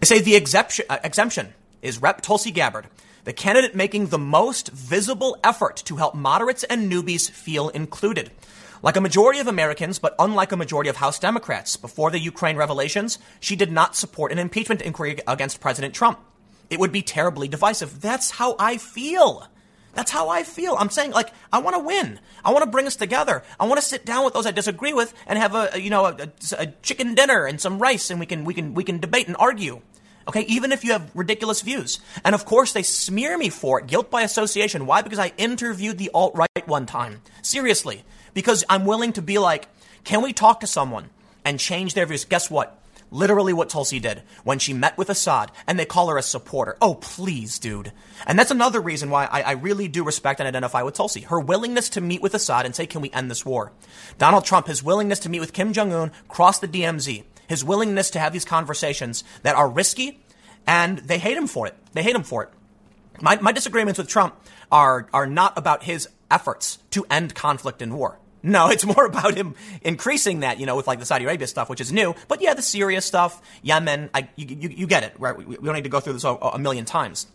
They say the exemption, uh, exemption is Rep. Tulsi Gabbard, the candidate making the most visible effort to help moderates and newbies feel included. Like a majority of Americans, but unlike a majority of House Democrats, before the Ukraine revelations, she did not support an impeachment inquiry against President Trump. It would be terribly divisive. That's how I feel. That's how I feel. I'm saying, like, I want to win. I want to bring us together. I want to sit down with those I disagree with and have a, you know, a, a, chicken dinner and some rice, and we can we can we can debate and argue. Okay, even if you have ridiculous views. And of course, they smear me for it, guilt by association. Why? Because I interviewed the alt right one time. Seriously because I'm willing to be like, can we talk to someone and change their views? Guess what? Literally what Tulsi did when she met with Assad and they call her a supporter. Oh, please, dude. And that's another reason why I, I really do respect and identify with Tulsi. Her willingness to meet with Assad and say, can we end this war? Donald Trump, his willingness to meet with Kim Jong Un, cross the DMZ, his willingness to have these conversations that are risky and they hate him for it. They hate him for it. My, my disagreements with Trump are, are not about his efforts to end conflict and war. No, it's more about him increasing that, you know, with like the Saudi Arabia stuff, which is new. But yeah, the Syria stuff, Yemen, I, you, you, you get it, right? We, we, don't need to go through this a, a, million times.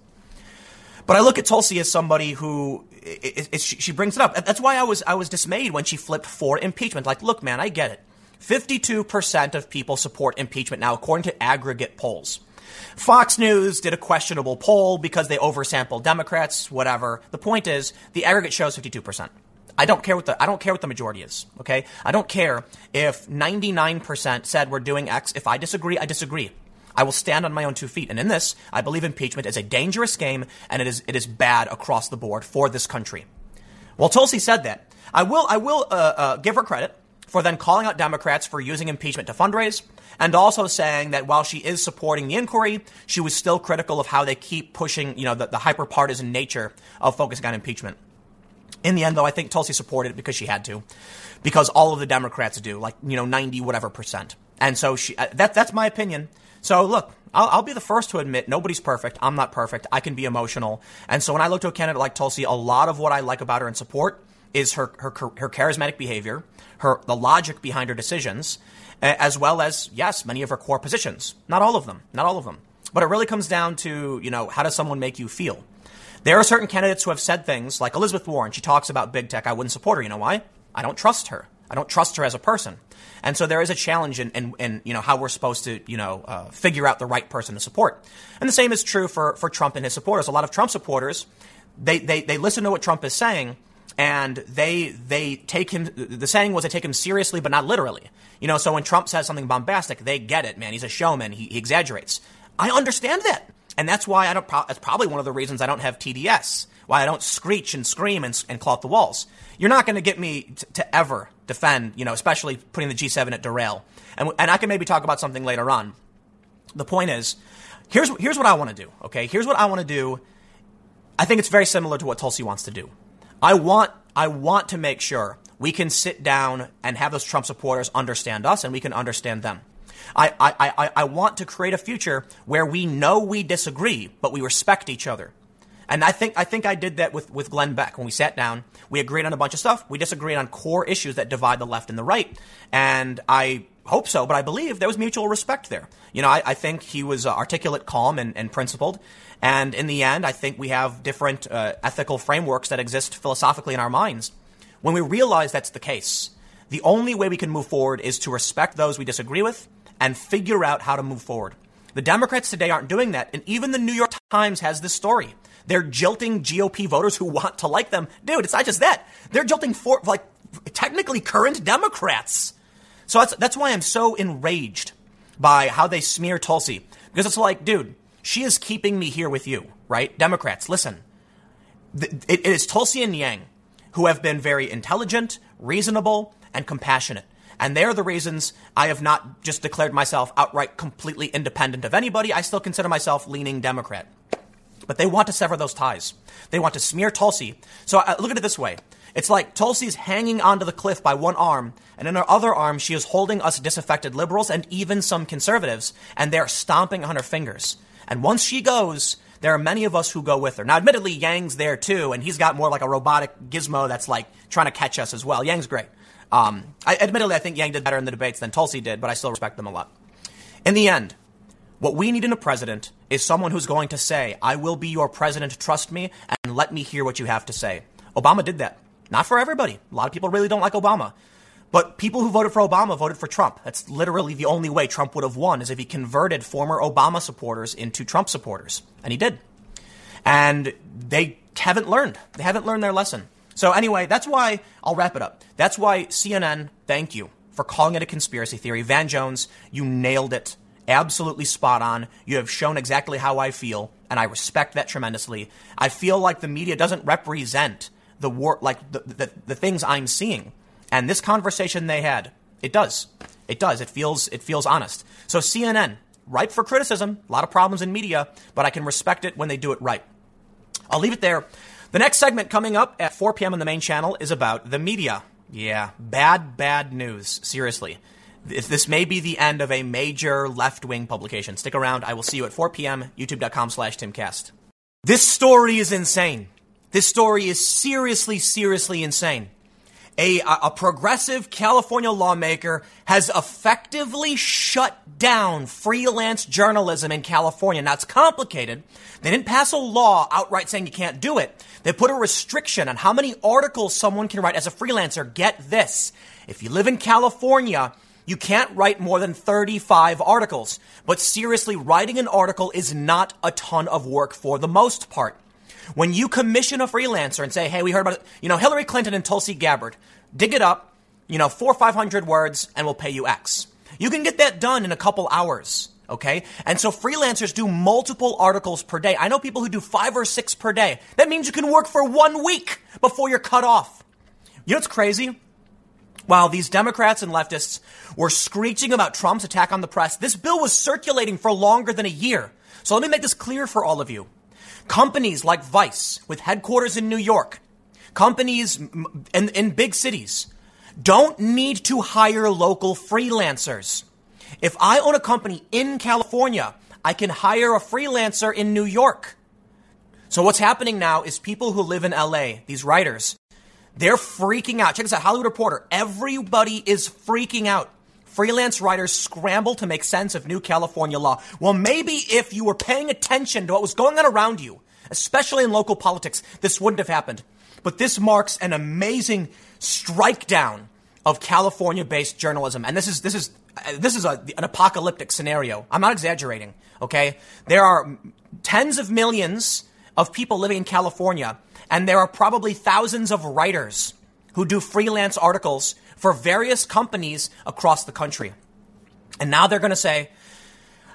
But I look at Tulsi as somebody who it, it, she, she brings it up. That's why I was I was dismayed when she flipped for impeachment. Like, look, man, I get it. Fifty-two percent of people support impeachment now, according to aggregate polls. Fox News did a questionable poll because they oversampled Democrats. Whatever. The point is, the aggregate shows fifty-two percent. I don't care what the I don't care what the majority is. Okay, I don't care if 99% said we're doing X. If I disagree, I disagree. I will stand on my own two feet. And in this, I believe impeachment is a dangerous game and it is it is bad across the board for this country. Well, Tulsi said that. I will, I will uh, uh, give her credit for then calling out Democrats for using impeachment to fundraise and also saying that while she is supporting the inquiry, she was still critical of how they keep pushing, you know, the, the hyper partisan nature of focusing on impeachment. In the end, though, I think Tulsi supported it because she had to, because all of the Democrats do, like, you know, 90 whatever percent. And so she, uh, that, that's my opinion. So look, I'll, I'll, be the first to admit nobody's perfect. I'm not perfect. I can be emotional. And so when I look to a candidate like Tulsi, a lot of what I like about her and support is her, her, her charismatic behavior, her, the logic behind her decisions, as well as, yes, many of her core positions. Not all of them. Not all of them. But it really comes down to, you know, how does someone make you feel? There are certain candidates who have said things like Elizabeth Warren. She talks about big tech. I wouldn't support her. You know why? I don't trust her. I don't trust her as a person. And so there is a challenge in, in, in you know, how we're supposed to, you know, uh, figure out the right person to support. And the same is true for, for Trump and his supporters. A lot of Trump supporters, they, they, they listen to what Trump is saying and they, they take him, the saying was they take him seriously, but not literally. You know, so when Trump says something bombastic, they get it, man. He's a showman. He, he exaggerates. I understand that. And that's why I don't, that's probably one of the reasons I don't have TDS. Why I don't screech and scream and, and claw the walls. You're not going to get me t- to ever defend, you know, especially putting the G7 at Doral. And, and I can maybe talk about something later on. The point is, here's, here's what I want to do, okay? Here's what I want to do. I think it's very similar to what Tulsi wants to do. I want, I want to make sure we can sit down and have those Trump supporters understand us and we can understand them. I, I, I, I want to create a future where we know we disagree, but we respect each other. And I think I think I did that with, with Glenn Beck when we sat down. We agreed on a bunch of stuff. We disagreed on core issues that divide the left and the right. And I hope so, but I believe there was mutual respect there. You know, I, I think he was uh, articulate, calm, and, and, principled. And in the end, I think we have different uh, ethical frameworks that exist philosophically in our minds. When we realize that's the case, the only way we can move forward is to respect those we disagree with and figure out how to move forward. The Democrats today aren't doing that, and even the New York Times has this story. They're jilting GOP voters who want to like them. Dude, it's not just that. They're jilting for like technically current Democrats. So that's that's why I'm so enraged by how they smear Tulsi because it's like, dude, she is keeping me here with you, right? Democrats, listen. It, is Tulsi and Yang who have been very intelligent, reasonable, and compassionate. And they're the reasons I have not just declared myself outright completely independent of anybody. I still consider myself leaning Democrat. But they want to sever those ties. They want to smear Tulsi. So uh, look at it this way. It's like Tulsi's hanging onto the cliff by one arm, and in her other arm, she is holding us disaffected liberals and even some conservatives, and they're stomping on her fingers. And once she goes, there are many of us who go with her. Now, admittedly, Yang's there too, and he's got more like a robotic gizmo that's like trying to catch us as well. Yang's great. Um, I, admittedly, I think Yang did better in the debates than Tulsi did, but I still respect them a lot. In the end, what we need in a president is someone who's going to say, I will be your president, trust me, and let me hear what you have to say. Obama did that. Not for everybody. A lot of people really don't like Obama. But people who voted for Obama voted for Trump. That's literally the only way Trump would have won is if he converted former Obama supporters into Trump supporters. And he did. And they haven't learned. They haven't learned their lesson. So anyway, that's why I'll wrap it up. That's why CNN, thank you for calling it a conspiracy theory. Van Jones, you nailed it absolutely spot on. You have shown exactly how I feel, and I respect that tremendously. I feel like the media doesn't represent the war, like the, the, the things I'm seeing. And this conversation they had, it does. It does. It feels it feels honest. So CNN, ripe for criticism, a lot of problems in media, but I can respect it when they do it right. I'll leave it there. The next segment coming up at 4 p.m. on the main channel is about the media. Yeah, bad, bad news. Seriously. This may be the end of a major left wing publication. Stick around. I will see you at 4 p.m. YouTube.com slash Timcast. This story is insane. This story is seriously, seriously insane. A, a progressive California lawmaker has effectively shut down freelance journalism in California. Now it's complicated. They didn't pass a law outright saying you can't do it. They put a restriction on how many articles someone can write as a freelancer. Get this. If you live in California, you can't write more than 35 articles. But seriously, writing an article is not a ton of work for the most part. When you commission a freelancer and say, hey, we heard about, it, you know, Hillary Clinton and Tulsi Gabbard, dig it up, you know, four or 500 words, and we'll pay you X. You can get that done in a couple hours. Okay. And so freelancers do multiple articles per day. I know people who do five or six per day. That means you can work for one week before you're cut off. You know what's crazy? While these Democrats and leftists were screeching about Trump's attack on the press, this bill was circulating for longer than a year. So let me make this clear for all of you. Companies like Vice, with headquarters in New York, companies in, in big cities, don't need to hire local freelancers. If I own a company in California, I can hire a freelancer in New York. So what's happening now is people who live in LA, these writers, they're freaking out. Check this out Hollywood Reporter. Everybody is freaking out. Freelance writers scramble to make sense of new California law. Well, maybe if you were paying attention to what was going on around you, especially in local politics, this wouldn't have happened. But this marks an amazing strike down of California based journalism. And this is, this is, this is a, an apocalyptic scenario. I'm not exaggerating. Okay. There are tens of millions of people living in California and there are probably thousands of writers who do freelance articles for various companies across the country. And now they're going to say,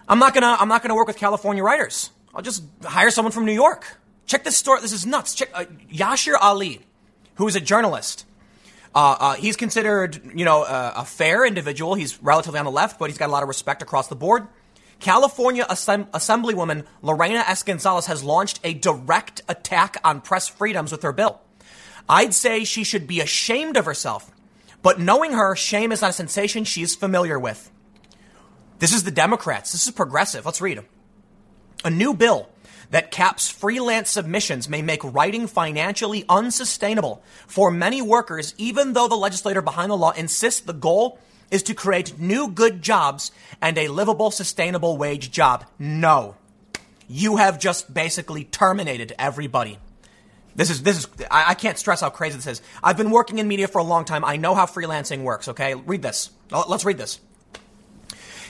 I'm not going to, I'm not going to work with California writers. I'll just hire someone from New York. Check this story. This is nuts. Check uh, Yashar Ali, who is a journalist. Uh, uh, he's considered, you know, uh, a fair individual. He's relatively on the left, but he's got a lot of respect across the board. California Assemb- Assemblywoman Lorena S. Gonzalez has launched a direct attack on press freedoms with her bill. I'd say she should be ashamed of herself, but knowing her, shame is not a sensation she's familiar with. This is the Democrats. This is progressive. Let's read. A new bill that caps freelance submissions may make writing financially unsustainable for many workers, even though the legislator behind the law insists the goal is to create new good jobs and a livable, sustainable wage job. No. You have just basically terminated everybody. This is, this is, I, I can't stress how crazy this is. I've been working in media for a long time. I know how freelancing works, okay? Read this. Let's read this.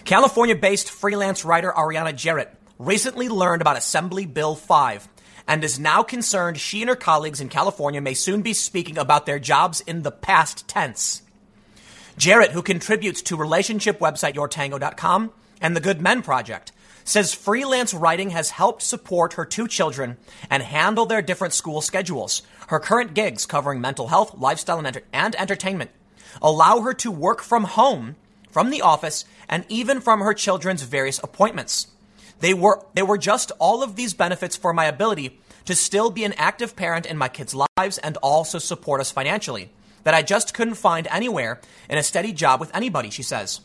California based freelance writer Ariana Jarrett recently learned about Assembly Bill 5 and is now concerned she and her colleagues in California may soon be speaking about their jobs in the past tense. Jarrett, who contributes to relationship website yourtango.com and the Good Men Project, says freelance writing has helped support her two children and handle their different school schedules. Her current gigs covering mental health, lifestyle, and, enter- and entertainment allow her to work from home, from the office, and even from her children's various appointments. They were, they were just all of these benefits for my ability to still be an active parent in my kids' lives and also support us financially that I just couldn't find anywhere in a steady job with anybody, she says.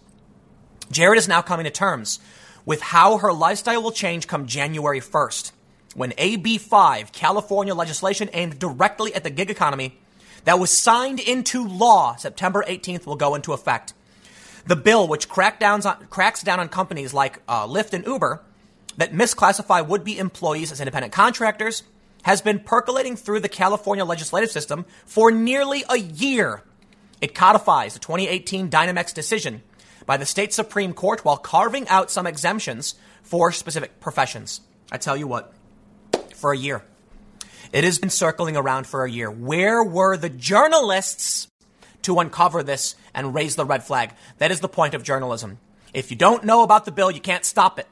Jarrett is now coming to terms with how her lifestyle will change come January 1st, when AB 5, California legislation aimed directly at the gig economy, that was signed into law September 18th will go into effect. The bill, which on, cracks down on companies like uh, Lyft and Uber that misclassify would be employees as independent contractors, has been percolating through the California legislative system for nearly a year. It codifies the 2018 Dynamex decision by the state Supreme Court while carving out some exemptions for specific professions. I tell you what, for a year. It has been circling around for a year. Where were the journalists to uncover this and raise the red flag? That is the point of journalism. If you don't know about the bill, you can't stop it.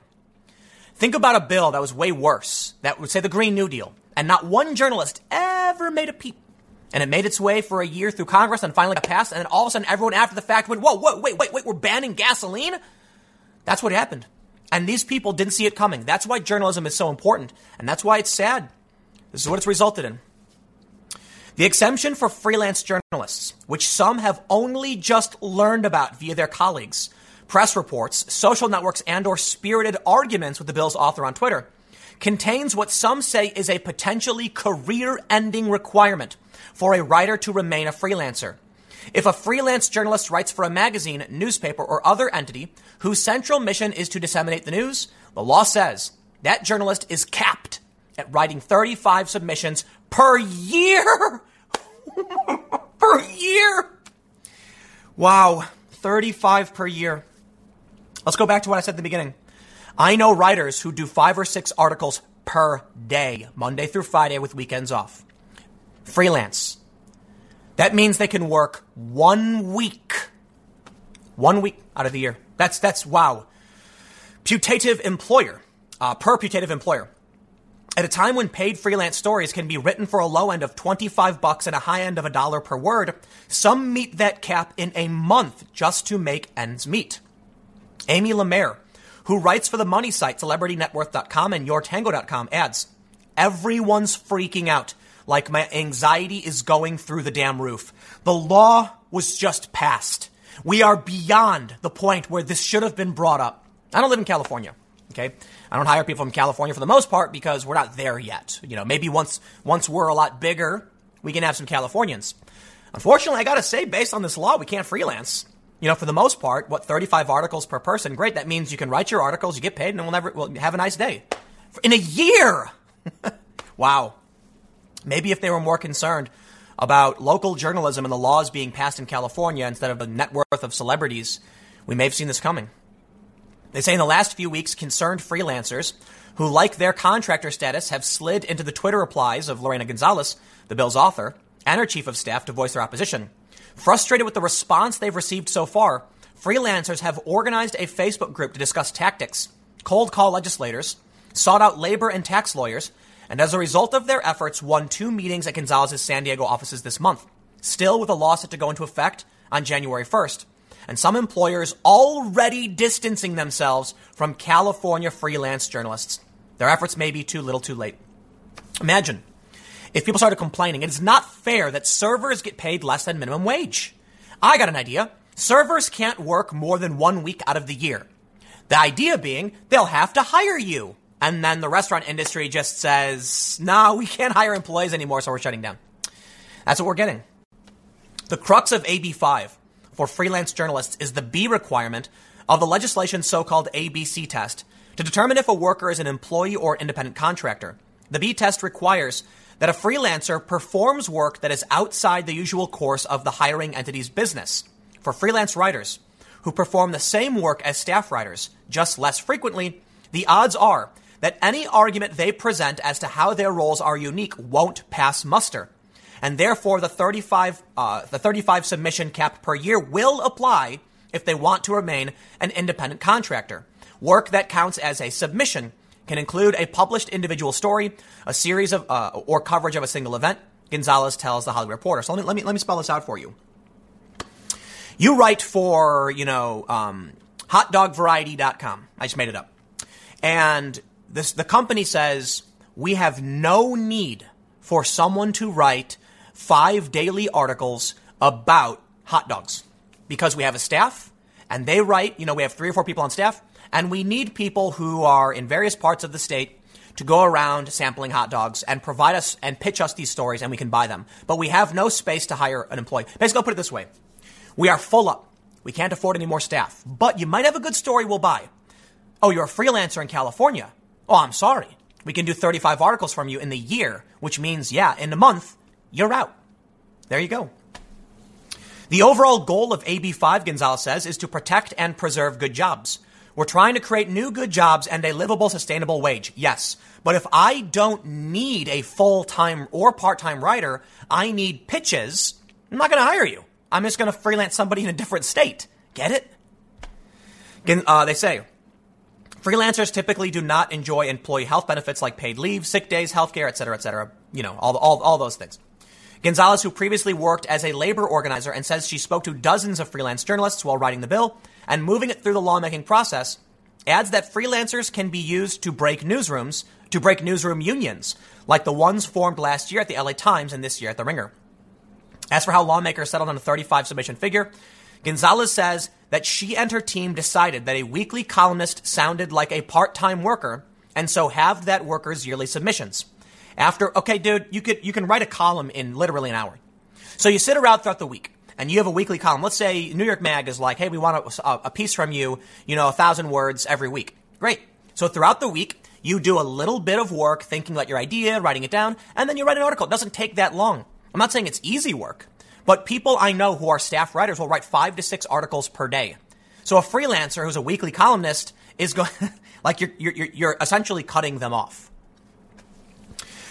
Think about a bill that was way worse, that would say the Green New Deal, and not one journalist ever made a peep. And it made its way for a year through Congress and finally got passed. And then all of a sudden, everyone after the fact went, whoa, whoa, wait, wait, wait, we're banning gasoline? That's what happened. And these people didn't see it coming. That's why journalism is so important. And that's why it's sad. This is what it's resulted in. The exemption for freelance journalists, which some have only just learned about via their colleagues, press reports, social networks, and or spirited arguments with the bill's author on Twitter, contains what some say is a potentially career ending requirement for a writer to remain a freelancer. If a freelance journalist writes for a magazine, newspaper, or other entity whose central mission is to disseminate the news, the law says that journalist is capped at writing 35 submissions per year. per year. Wow, 35 per year. Let's go back to what I said at the beginning. I know writers who do five or six articles per day, Monday through Friday with weekends off. Freelance. That means they can work one week. One week out of the year. That's, that's wow. Putative employer, uh, per putative employer. At a time when paid freelance stories can be written for a low end of 25 bucks and a high end of a dollar per word, some meet that cap in a month just to make ends meet. Amy Lamare, who writes for the money site celebritynetworth.com and yourtango.com, adds, Everyone's freaking out like my anxiety is going through the damn roof. The law was just passed. We are beyond the point where this should have been brought up. I don't live in California. Okay. I don't hire people from California for the most part because we're not there yet. You know, maybe once, once we're a lot bigger, we can have some Californians. Unfortunately, I gotta say, based on this law, we can't freelance. You know, for the most part, what, 35 articles per person? Great. That means you can write your articles, you get paid, and we'll never, we'll have a nice day. In a year! wow. Maybe if they were more concerned about local journalism and the laws being passed in California instead of the net worth of celebrities, we may have seen this coming. They say in the last few weeks, concerned freelancers who, like their contractor status, have slid into the Twitter replies of Lorena Gonzalez, the bill's author, and her chief of staff to voice their opposition. Frustrated with the response they've received so far, freelancers have organized a Facebook group to discuss tactics, cold call legislators, sought out labor and tax lawyers, and as a result of their efforts, won two meetings at Gonzalez's San Diego offices this month, still with a law set to go into effect on January 1st. And some employers already distancing themselves from California freelance journalists. Their efforts may be too little too late. Imagine if people started complaining, it is not fair that servers get paid less than minimum wage. I got an idea. Servers can't work more than one week out of the year. The idea being they'll have to hire you. And then the restaurant industry just says, no, we can't hire employees anymore, so we're shutting down. That's what we're getting. The crux of AB5 for freelance journalists is the B requirement of the legislation's so called ABC test to determine if a worker is an employee or independent contractor. The B test requires that a freelancer performs work that is outside the usual course of the hiring entity's business. For freelance writers who perform the same work as staff writers, just less frequently, the odds are that any argument they present as to how their roles are unique won't pass muster. And therefore, the 35, uh, the 35 submission cap per year will apply if they want to remain an independent contractor. Work that counts as a submission can include a published individual story, a series of, uh, or coverage of a single event. Gonzalez tells the Hollywood Reporter. So let me, let me, let me spell this out for you. You write for, you know, um, hotdogvariety.com. I just made it up. And this, the company says we have no need for someone to write five daily articles about hot dogs because we have a staff and they write, you know, we have three or four people on staff and we need people who are in various parts of the state to go around sampling hot dogs and provide us and pitch us these stories and we can buy them. But we have no space to hire an employee. Basically, I'll put it this way. We are full up. We can't afford any more staff, but you might have a good story we'll buy. Oh, you're a freelancer in California. Oh, I'm sorry. We can do 35 articles from you in the year, which means, yeah, in a month, you're out. There you go. The overall goal of AB5, Gonzalez says, is to protect and preserve good jobs. We're trying to create new good jobs and a livable, sustainable wage. Yes. But if I don't need a full time or part time writer, I need pitches, I'm not going to hire you. I'm just going to freelance somebody in a different state. Get it? Uh, they say, Freelancers typically do not enjoy employee health benefits like paid leave, sick days, healthcare, et cetera, et cetera. You know, all, all, all those things. Gonzalez, who previously worked as a labor organizer and says she spoke to dozens of freelance journalists while writing the bill and moving it through the lawmaking process, adds that freelancers can be used to break newsrooms, to break newsroom unions, like the ones formed last year at the LA Times and this year at the Ringer. As for how lawmakers settled on a 35 submission figure, Gonzalez says that she and her team decided that a weekly columnist sounded like a part-time worker and so halved that worker's yearly submissions. After, okay, dude, you could, you can write a column in literally an hour. So you sit around throughout the week and you have a weekly column. Let's say New York Mag is like, hey, we want a, a piece from you, you know, a thousand words every week. Great. So throughout the week, you do a little bit of work thinking about your idea, writing it down, and then you write an article. It doesn't take that long. I'm not saying it's easy work, but people I know who are staff writers will write five to six articles per day. So a freelancer who's a weekly columnist is going, like you're, you're, you're essentially cutting them off.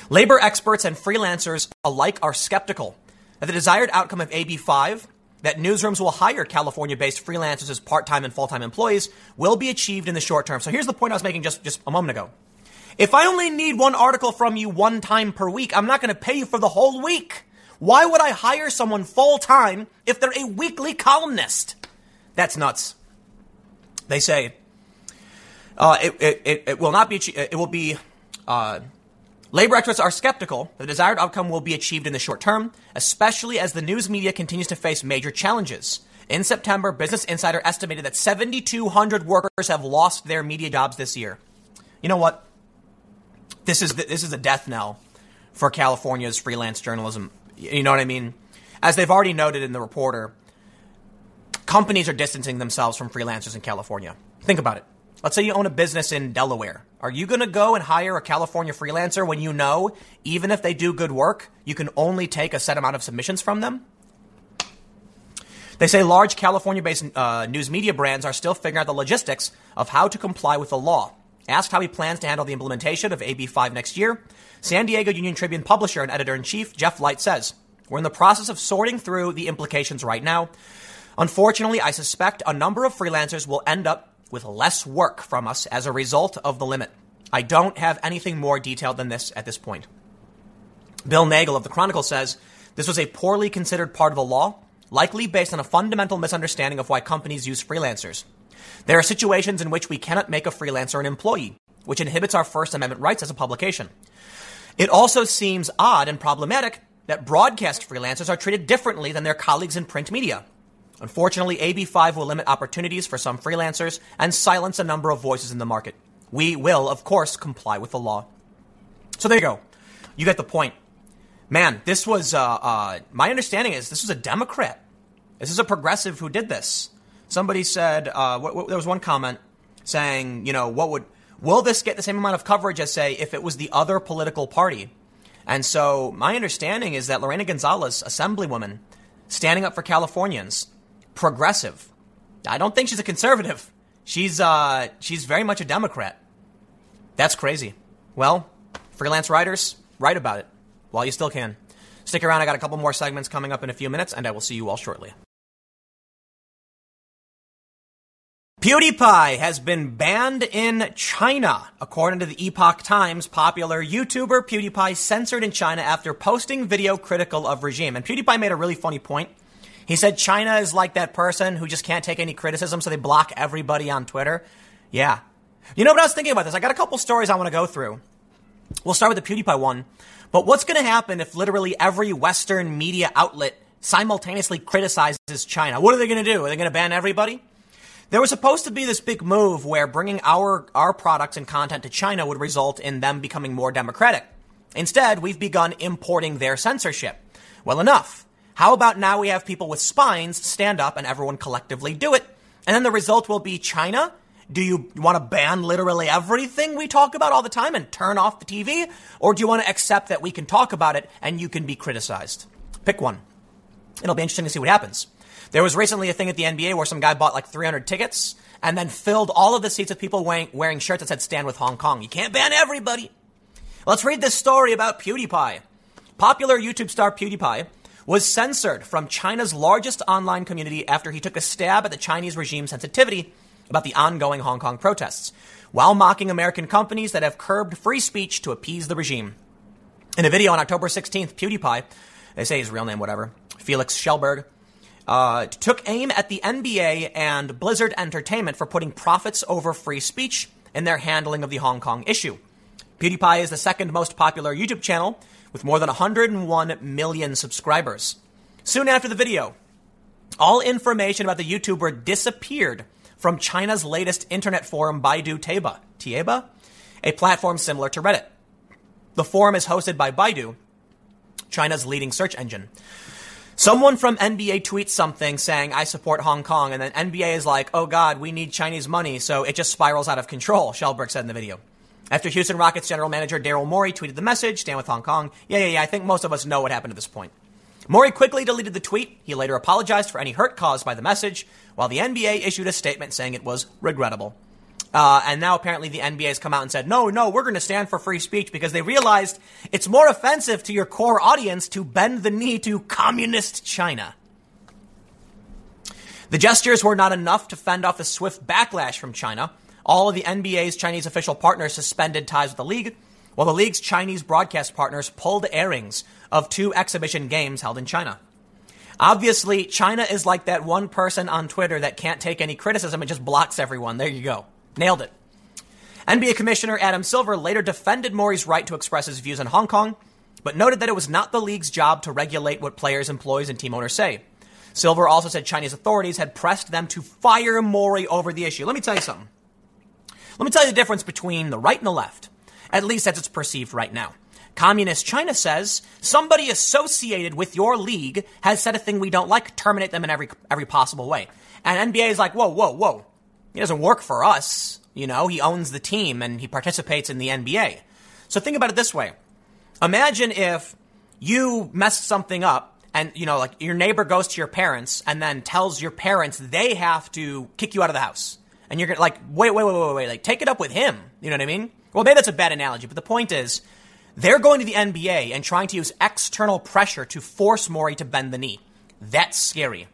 Labor experts and freelancers alike are skeptical that the desired outcome of AB5 that newsrooms will hire California based freelancers as part time and full time employees will be achieved in the short term. So here's the point I was making just, just a moment ago. If I only need one article from you one time per week, I'm not going to pay you for the whole week. Why would I hire someone full time if they're a weekly columnist? That's nuts. They say uh, it, it, it, will not be, it will be, uh, labor experts are skeptical the desired outcome will be achieved in the short term, especially as the news media continues to face major challenges. In September, Business Insider estimated that 7,200 workers have lost their media jobs this year. You know what? This is this is a death knell for California's freelance journalism. You know what I mean? As they've already noted in the reporter, companies are distancing themselves from freelancers in California. Think about it. Let's say you own a business in Delaware. Are you going to go and hire a California freelancer when you know, even if they do good work, you can only take a set amount of submissions from them? They say large California based uh, news media brands are still figuring out the logistics of how to comply with the law. Asked how he plans to handle the implementation of AB 5 next year, San Diego Union Tribune publisher and editor in chief Jeff Light says, We're in the process of sorting through the implications right now. Unfortunately, I suspect a number of freelancers will end up with less work from us as a result of the limit. I don't have anything more detailed than this at this point. Bill Nagel of the Chronicle says this was a poorly considered part of the law, likely based on a fundamental misunderstanding of why companies use freelancers. There are situations in which we cannot make a freelancer an employee, which inhibits our First Amendment rights as a publication. It also seems odd and problematic that broadcast freelancers are treated differently than their colleagues in print media. Unfortunately, AB5 will limit opportunities for some freelancers and silence a number of voices in the market. We will, of course, comply with the law. So there you go. You get the point. Man, this was, uh, uh, my understanding is this was a Democrat. This is a progressive who did this. Somebody said, uh, there was one comment saying, you know, what would, will this get the same amount of coverage as, say, if it was the other political party? And so my understanding is that Lorena Gonzalez, assemblywoman, standing up for Californians, progressive. I don't think she's a conservative. She's, uh, she's very much a Democrat. That's crazy. Well, freelance writers, write about it while you still can. Stick around. I got a couple more segments coming up in a few minutes, and I will see you all shortly. PewDiePie has been banned in China. According to the Epoch Times, popular YouTuber PewDiePie censored in China after posting video critical of regime. And PewDiePie made a really funny point. He said China is like that person who just can't take any criticism, so they block everybody on Twitter. Yeah. You know what I was thinking about this? I got a couple stories I want to go through. We'll start with the PewDiePie one. But what's going to happen if literally every Western media outlet simultaneously criticizes China? What are they going to do? Are they going to ban everybody? There was supposed to be this big move where bringing our, our products and content to China would result in them becoming more democratic. Instead, we've begun importing their censorship. Well, enough. How about now we have people with spines stand up and everyone collectively do it? And then the result will be China. Do you want to ban literally everything we talk about all the time and turn off the TV? Or do you want to accept that we can talk about it and you can be criticized? Pick one. It'll be interesting to see what happens. There was recently a thing at the NBA where some guy bought like 300 tickets and then filled all of the seats with people wearing, wearing shirts that said stand with Hong Kong. You can't ban everybody. Let's read this story about PewDiePie. Popular YouTube star PewDiePie was censored from China's largest online community after he took a stab at the Chinese regime's sensitivity about the ongoing Hong Kong protests, while mocking American companies that have curbed free speech to appease the regime. In a video on October 16th, PewDiePie, they say his real name, whatever, Felix Kjellberg, uh, took aim at the NBA and Blizzard Entertainment for putting profits over free speech in their handling of the Hong Kong issue. PewDiePie is the second most popular YouTube channel with more than 101 million subscribers. Soon after the video, all information about the YouTuber disappeared from China's latest internet forum, Baidu Tieba, Tieba, a platform similar to Reddit. The forum is hosted by Baidu, China's leading search engine. Someone from NBA tweets something saying, I support Hong Kong, and then NBA is like, oh God, we need Chinese money, so it just spirals out of control, Kjellberg said in the video. After Houston Rockets general manager Daryl Morey tweeted the message, stand with Hong Kong, yeah, yeah, yeah, I think most of us know what happened at this point. Morey quickly deleted the tweet. He later apologized for any hurt caused by the message, while the NBA issued a statement saying it was regrettable. Uh, and now apparently the NBA has come out and said, no, no, we're going to stand for free speech because they realized it's more offensive to your core audience to bend the knee to communist China. The gestures were not enough to fend off the swift backlash from China. All of the NBA's Chinese official partners suspended ties with the league, while the league's Chinese broadcast partners pulled airings of two exhibition games held in China. Obviously, China is like that one person on Twitter that can't take any criticism and just blocks everyone. There you go. Nailed it. NBA Commissioner Adam Silver later defended Morey's right to express his views on Hong Kong, but noted that it was not the league's job to regulate what players, employees, and team owners say. Silver also said Chinese authorities had pressed them to fire Morey over the issue. Let me tell you something. Let me tell you the difference between the right and the left, at least as it's perceived right now. Communist China says somebody associated with your league has said a thing we don't like, terminate them in every every possible way. And NBA is like, whoa, whoa, whoa. He doesn't work for us. You know, he owns the team and he participates in the NBA. So think about it this way. Imagine if you messed something up and, you know, like your neighbor goes to your parents and then tells your parents they have to kick you out of the house. And you're like, wait, wait, wait, wait, wait, like take it up with him. You know what I mean? Well, maybe that's a bad analogy, but the point is, they're going to the NBA and trying to use external pressure to force Morey to bend the knee. That's scary.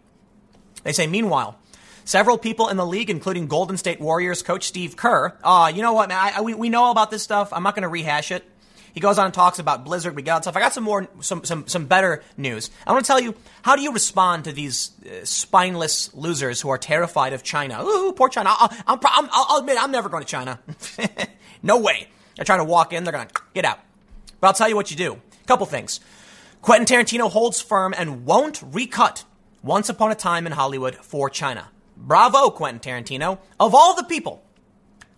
They say, meanwhile, several people in the league, including Golden State Warriors coach Steve Kerr, uh, you know what, man, I, I, we, we know about this stuff. I'm not going to rehash it. He goes on and talks about Blizzard. We got stuff. I got some more, some, some, some better news. I want to tell you, how do you respond to these uh, spineless losers who are terrified of China? Ooh, poor China. I'll, I'll, I'll, I'll admit, I'm never going to China. no way. I try to walk in, they're going to get out. But I'll tell you what you do. Couple things. Quentin Tarantino holds firm and won't recut Once Upon a Time in Hollywood for China. Bravo, Quentin Tarantino. Of all the people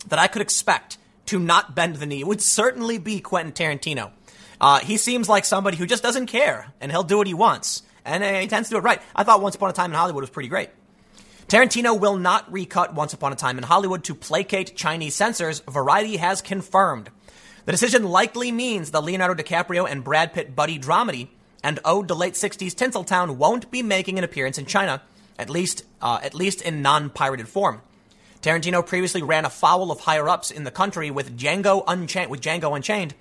that I could expect to not bend the knee would certainly be Quentin Tarantino. Uh, he seems like somebody who just doesn't care, and he'll do what he wants. And uh, he tends to do it right. I thought Once Upon a Time in Hollywood was pretty great. Tarantino will not recut Once Upon a Time in Hollywood to placate Chinese censors, Variety has confirmed. The decision likely means the Leonardo DiCaprio and Brad Pitt buddy dramedy and ode to late 60s Tinseltown won't be making an appearance in China, at least, uh, at least in non-pirated form. Tarantino previously ran afoul of higher ups in the country with Django Unchained, with Django Unchained,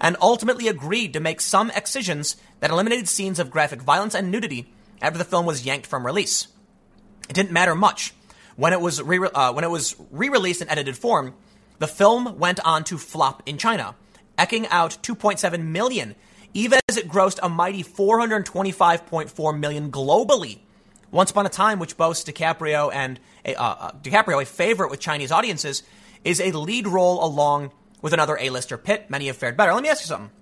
and ultimately agreed to make some excisions that eliminated scenes of graphic violence and nudity after the film was yanked from release. It didn't matter much when it was re- uh, when it was re-released in edited form. The film went on to flop in China, eking out 2.7 million, even as it grossed a mighty 425.4 million globally. Once Upon a Time, which boasts DiCaprio and uh, uh, DiCaprio, a favorite with Chinese audiences, is a lead role along with another A-lister Pitt. Many have fared better. Let me ask you something.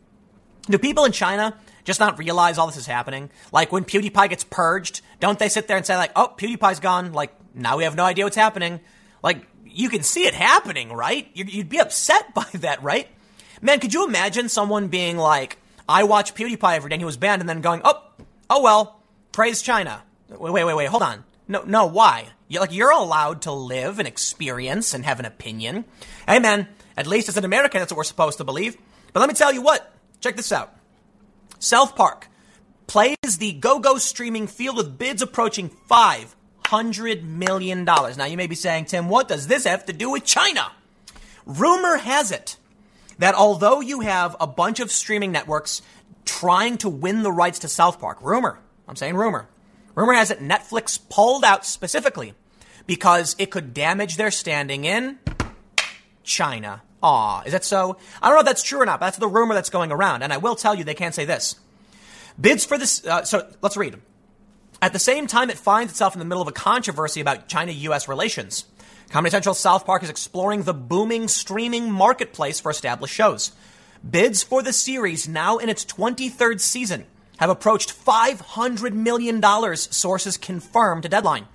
Do people in China just not realize all this is happening? Like when PewDiePie gets purged, don't they sit there and say like, "Oh, PewDiePie's gone. Like now we have no idea what's happening." Like you can see it happening, right? You'd be upset by that, right? Man, could you imagine someone being like, "I watch PewDiePie every day. And he was banned," and then going, "Oh, oh well, praise China." Wait, wait, wait, wait. Hold on. No, no. Why? You're like you're allowed to live and experience and have an opinion. Hey, man. At least as an American, that's what we're supposed to believe. But let me tell you what. Check this out. South Park plays the go-go streaming field with bids approaching five hundred million dollars. Now you may be saying, Tim, what does this have to do with China? Rumor has it that although you have a bunch of streaming networks trying to win the rights to South Park, rumor, I'm saying rumor, rumor has it Netflix pulled out specifically because it could damage their standing in China. Aw, is that so? I don't know if that's true or not, but that's the rumor that's going around. And I will tell you, they can't say this. Bids for this, uh, so let's read. At the same time, it finds itself in the middle of a controversy about China US relations. Comedy Central South Park is exploring the booming streaming marketplace for established shows. Bids for the series, now in its 23rd season, have approached $500 million, sources confirmed to Deadline.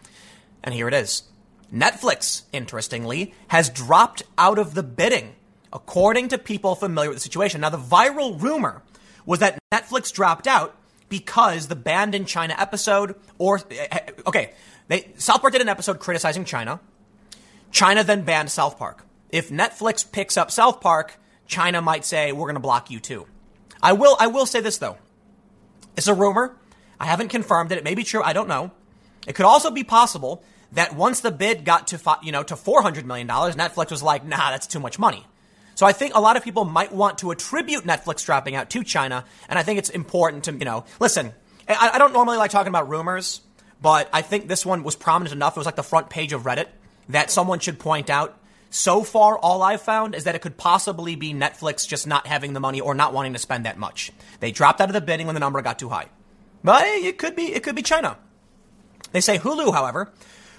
And here it is. Netflix, interestingly, has dropped out of the bidding, according to people familiar with the situation. Now, the viral rumor was that Netflix dropped out because the banned in China episode, or, eh, okay, they, South Park did an episode criticizing China. China then banned South Park. If Netflix picks up South Park, China might say, we're going to block you too. I will, I will say this though. It's a rumor. I haven't confirmed it. It may be true. I don't know. It could also be possible that once the bid got to, you know, to $400 million, Netflix was like, nah, that's too much money. So I think a lot of people might want to attribute Netflix dropping out to China. And I think it's important to, you know, listen, I, I don't normally like talking about rumors, but I think this one was prominent enough. It was like the front page of Reddit that someone should point out. So far, all I've found is that it could possibly be Netflix just not having the money or not wanting to spend that much. They dropped out of the bidding when the number got too high. But it could be, it could be China. They say Hulu, however,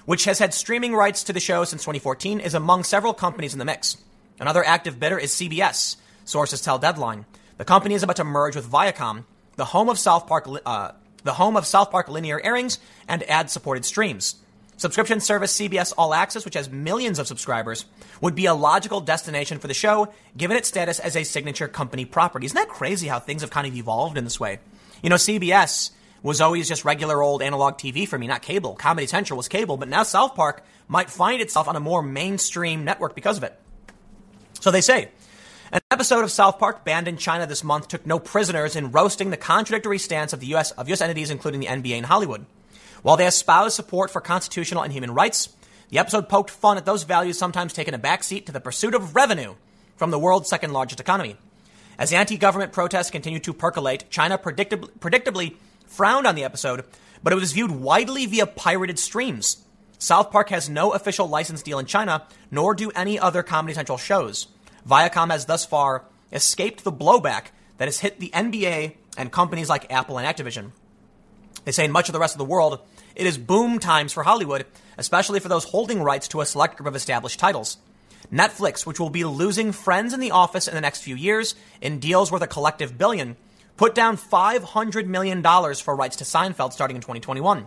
which has had streaming rights to the show since 2014, is among several companies in the mix. Another active bidder is CBS. Sources tell Deadline. The company is about to merge with Viacom, the home of South Park, uh, the home of South Park linear airings and ad-supported streams. Subscription service CBS All Access, which has millions of subscribers, would be a logical destination for the show, given its status as a signature company property. Isn't that crazy how things have kind of evolved in this way? You know, CBS was always just regular old analog TV for me, not cable. Comedy Central was cable, but now South Park might find itself on a more mainstream network because of it. So they say. An episode of South Park banned in China this month took no prisoners in roasting the contradictory stance of the US of US entities including the NBA and Hollywood. While they espouse support for constitutional and human rights, the episode poked fun at those values sometimes taking a backseat to the pursuit of revenue from the world's second largest economy. As anti-government protests continue to percolate, China predictably frowned on the episode, but it was viewed widely via pirated streams. South Park has no official license deal in China, nor do any other Comedy Central shows. Viacom has thus far escaped the blowback that has hit the NBA and companies like Apple and Activision. They say in much of the rest of the world, it is boom times for Hollywood, especially for those holding rights to a select group of established titles. Netflix, which will be losing Friends in the Office in the next few years in deals worth a collective billion, put down $500 million for rights to Seinfeld starting in 2021.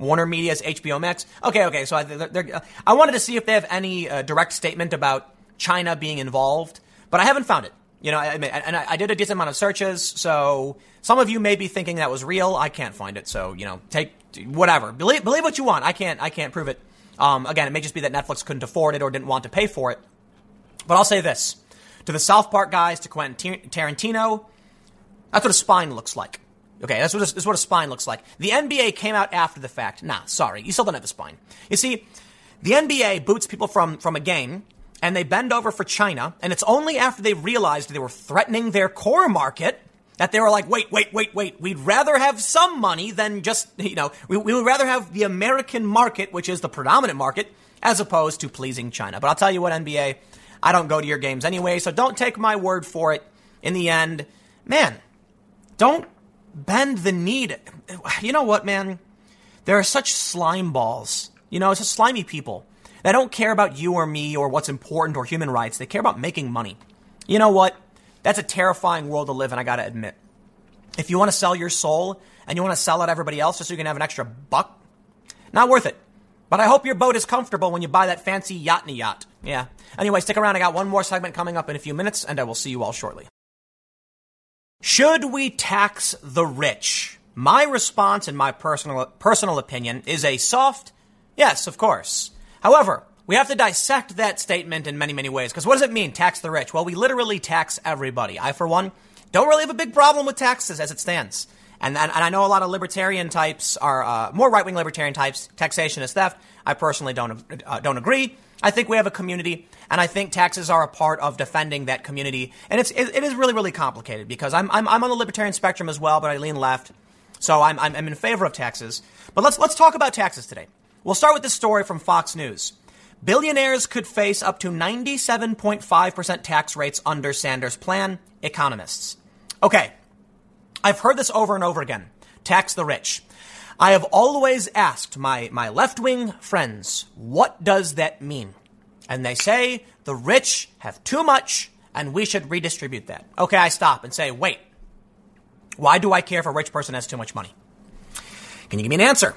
Warner Media's HBO Max. Okay, okay, so I, I wanted to see if they have any uh, direct statement about China being involved, but I haven't found it. You know, I, and I, I did a decent amount of searches, so some of you may be thinking that was real. I can't find it, so you know, take whatever. Believe believe what you want. I can't I can't prove it. Um, again, it may just be that Netflix couldn't afford it or didn't want to pay for it. But I'll say this to the South Park guys, to Quentin Tarantino, that's what a spine looks like. Okay, that's what, a, that's what a spine looks like. The NBA came out after the fact. Nah, sorry, you still don't have a spine. You see, the NBA boots people from, from a game and they bend over for China, and it's only after they realized they were threatening their core market that they were like, wait, wait, wait, wait, we'd rather have some money than just, you know, we, we would rather have the American market, which is the predominant market, as opposed to pleasing China. But I'll tell you what, NBA, I don't go to your games anyway, so don't take my word for it. In the end, man, don't bend the need. You know what, man? There are such slime balls. You know, just slimy people. They don't care about you or me or what's important or human rights. They care about making money. You know what? That's a terrifying world to live in, I gotta admit. If you want to sell your soul and you want to sell it to everybody else just so you can have an extra buck, not worth it. But I hope your boat is comfortable when you buy that fancy yacht yacht. Yeah. Anyway, stick around. I got one more segment coming up in a few minutes, and I will see you all shortly. Should we tax the rich? My response, in my personal personal opinion, is a soft yes, of course. However, we have to dissect that statement in many, many ways. Because what does it mean, tax the rich? Well, we literally tax everybody. I, for one, don't really have a big problem with taxes as it stands. And, and, and I know a lot of libertarian types are uh, more right wing libertarian types. Taxation is theft. I personally don't uh, don't agree. I think we have a community, and I think taxes are a part of defending that community. And it's it, it is really really complicated because I'm, I'm I'm on the libertarian spectrum as well, but I lean left, so I'm I'm, I'm in favor of taxes. But let's let's talk about taxes today. We'll start with this story from Fox News. Billionaires could face up to 97.5% tax rates under Sanders' plan, economists. Okay, I've heard this over and over again. Tax the rich. I have always asked my, my left wing friends, what does that mean? And they say the rich have too much and we should redistribute that. Okay, I stop and say, wait, why do I care if a rich person has too much money? Can you give me an answer?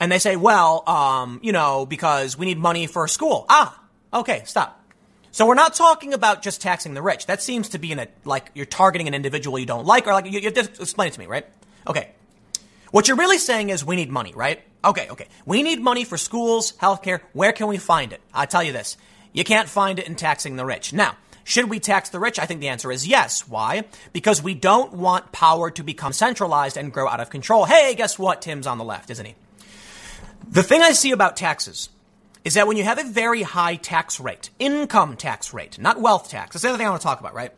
And they say, well, um, you know, because we need money for school. Ah, okay, stop. So we're not talking about just taxing the rich. That seems to be in a, like, you're targeting an individual you don't like, or like, you, you have to explain it to me, right? Okay. What you're really saying is we need money, right? Okay, okay. We need money for schools, healthcare. Where can we find it? I tell you this. You can't find it in taxing the rich. Now, should we tax the rich? I think the answer is yes. Why? Because we don't want power to become centralized and grow out of control. Hey, guess what? Tim's on the left, isn't he? The thing I see about taxes is that when you have a very high tax rate, income tax rate, not wealth tax, that's the other thing I want to talk about, right?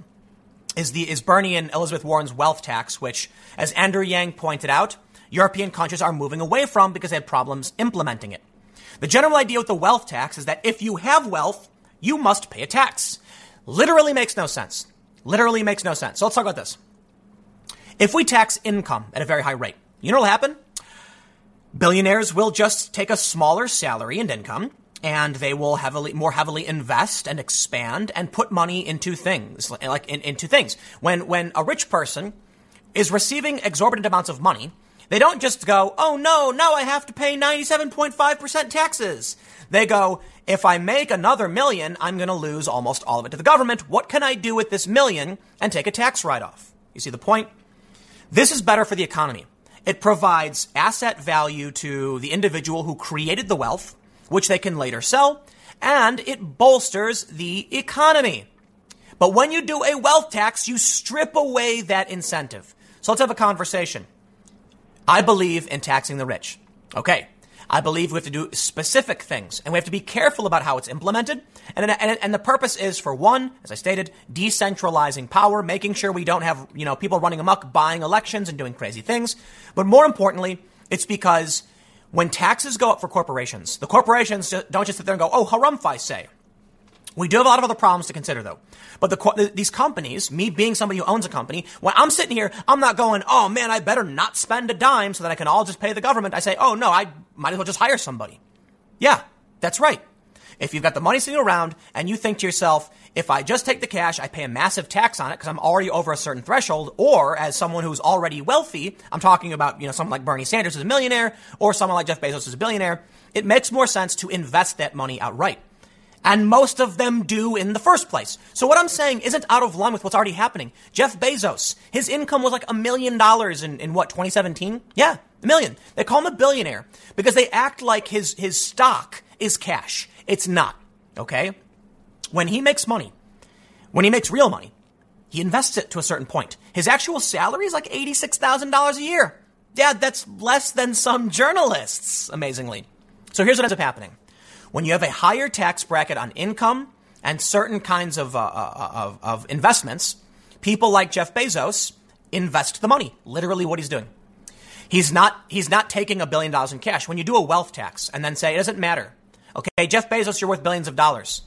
Is the is Bernie and Elizabeth Warren's wealth tax, which, as Andrew Yang pointed out, European countries are moving away from because they had problems implementing it. The general idea with the wealth tax is that if you have wealth, you must pay a tax. Literally makes no sense. Literally makes no sense. So let's talk about this. If we tax income at a very high rate, you know what'll happen? Billionaires will just take a smaller salary and income and they will heavily, more heavily invest and expand and put money into things, like in, into things. When, when a rich person is receiving exorbitant amounts of money, they don't just go, oh no, now I have to pay 97.5% taxes. They go, if I make another million, I'm going to lose almost all of it to the government. What can I do with this million and take a tax write off? You see the point? This is better for the economy. It provides asset value to the individual who created the wealth, which they can later sell, and it bolsters the economy. But when you do a wealth tax, you strip away that incentive. So let's have a conversation. I believe in taxing the rich. Okay. I believe we have to do specific things and we have to be careful about how it's implemented. And, and, and the purpose is for one, as I stated, decentralizing power, making sure we don't have, you know, people running amok, buying elections and doing crazy things. But more importantly, it's because when taxes go up for corporations, the corporations don't just sit there and go, oh, harumph, I say. We do have a lot of other problems to consider, though. But the, these companies, me being somebody who owns a company, when I'm sitting here, I'm not going, oh man, I better not spend a dime so that I can all just pay the government. I say, oh no, I might as well just hire somebody. Yeah, that's right. If you've got the money sitting around and you think to yourself, if I just take the cash, I pay a massive tax on it because I'm already over a certain threshold, or as someone who's already wealthy, I'm talking about, you know, someone like Bernie Sanders who's a millionaire, or someone like Jeff Bezos who's a billionaire, it makes more sense to invest that money outright. And most of them do in the first place. So what I'm saying isn't out of line with what's already happening. Jeff Bezos, his income was like a million dollars in, in what, 2017? Yeah, a million. They call him a billionaire because they act like his, his stock is cash. It's not. Okay? When he makes money, when he makes real money, he invests it to a certain point. His actual salary is like $86,000 a year. Yeah, that's less than some journalists, amazingly. So here's what ends up happening. When you have a higher tax bracket on income and certain kinds of, uh, uh, of, of investments, people like Jeff Bezos invest the money. Literally, what he's doing. He's not, he's not taking a billion dollars in cash. When you do a wealth tax and then say it doesn't matter, okay, Jeff Bezos, you're worth billions of dollars.